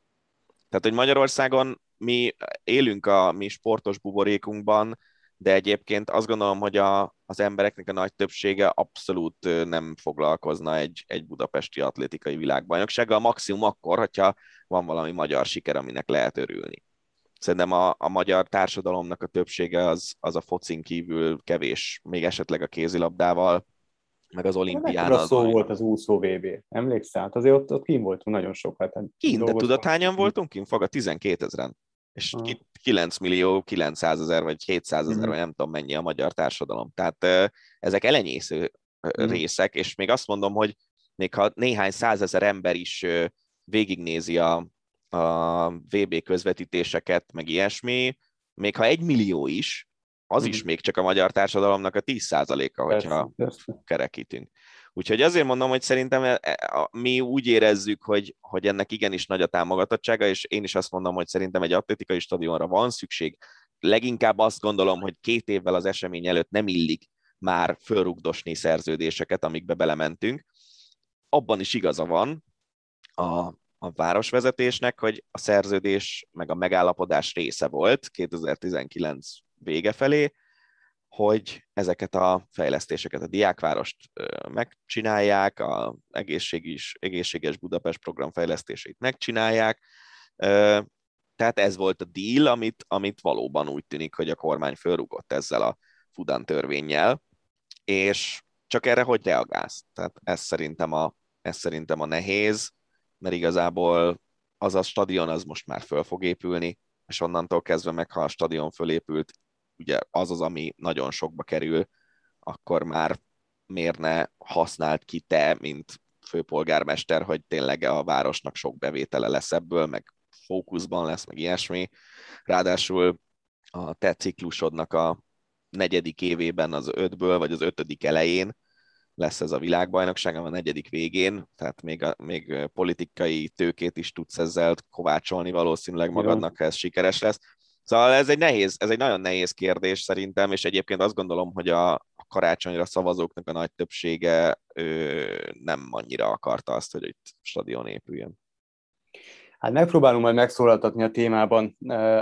Tehát, hogy Magyarországon mi élünk a mi sportos buborékunkban, de egyébként azt gondolom, hogy a, az embereknek a nagy többsége abszolút nem foglalkozna egy, egy budapesti atlétikai világbajnoksággal, maximum akkor, hogyha van valami magyar siker, aminek lehet örülni szerintem a, a magyar társadalomnak a többsége az, az a focin kívül kevés, még esetleg a kézilabdával, meg az olimpián. Az szó volt az úszó VB, emlékszel? Hát azért ott, ott kín voltunk nagyon sokat. Hát kín, de tudod hányan voltunk kín? Faga 12 ezeren. És ah. 9 millió 900 ezer, vagy 700 ezer, mm. vagy nem tudom mennyi a magyar társadalom. Tehát ezek elenyésző mm. részek, és még azt mondom, hogy még ha néhány százezer ember is végignézi a, a VB közvetítéseket, meg ilyesmi, még ha egy millió is, az is mhm. még csak a magyar társadalomnak a 10%-a, hogyha persze, kerekítünk. Úgyhogy azért mondom, hogy szerintem e, e, mi úgy érezzük, hogy, hogy ennek igenis nagy a támogatottsága, és én is azt mondom, hogy szerintem egy atlétikai stadionra van szükség. Leginkább azt gondolom, hogy két évvel az esemény előtt nem illik már fölrugdosni szerződéseket, amikbe belementünk. Abban is igaza van, a a városvezetésnek, hogy a szerződés meg a megállapodás része volt 2019 vége felé, hogy ezeket a fejlesztéseket, a diákvárost megcsinálják, a egészséges, egészséges Budapest program fejlesztését megcsinálják. Tehát ez volt a deal, amit, amit valóban úgy tűnik, hogy a kormány fölrugott ezzel a Fudan törvényjel, és csak erre hogy reagálsz? Tehát ez szerintem a, ez szerintem a nehéz, mert igazából az a stadion az most már föl fog épülni, és onnantól kezdve meg, ha a stadion fölépült, ugye az az, ami nagyon sokba kerül, akkor már miért ne használt ki te, mint főpolgármester, hogy tényleg a városnak sok bevétele lesz ebből, meg fókuszban lesz, meg ilyesmi. Ráadásul a te ciklusodnak a negyedik évében az ötből, vagy az ötödik elején lesz ez a világbajnokság, a negyedik végén, tehát még, a, még politikai tőkét is tudsz ezzel kovácsolni valószínűleg magadnak, ha ez sikeres lesz. Szóval ez egy nehéz, ez egy nagyon nehéz kérdés szerintem, és egyébként azt gondolom, hogy a, karácsonyra szavazóknak a nagy többsége ő, nem annyira akarta azt, hogy itt stadion épüljön. Hát megpróbálunk majd megszólaltatni a témában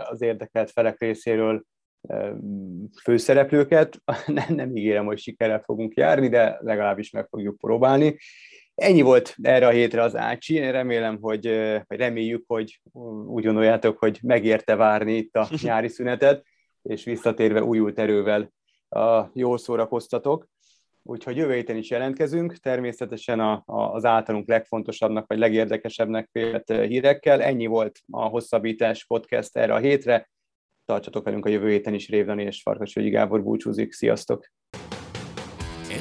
az érdekelt felek részéről főszereplőket. Nem, nem ígérem, hogy sikerrel fogunk járni, de legalábbis meg fogjuk próbálni. Ennyi volt erre a hétre az Ácsi. Én remélem, hogy, vagy reméljük, hogy úgy gondoljátok, hogy megérte várni itt a nyári szünetet, és visszatérve újult erővel a, jól szórakoztatok. Úgyhogy jövő héten is jelentkezünk, természetesen a, a, az általunk legfontosabbnak vagy legérdekesebbnek vélt hírekkel. Ennyi volt a Hosszabbítás podcast erre a hétre. Tartsatok velünk a jövő héten is, Révdani és Farkas Gábor búcsúzik. Sziasztok!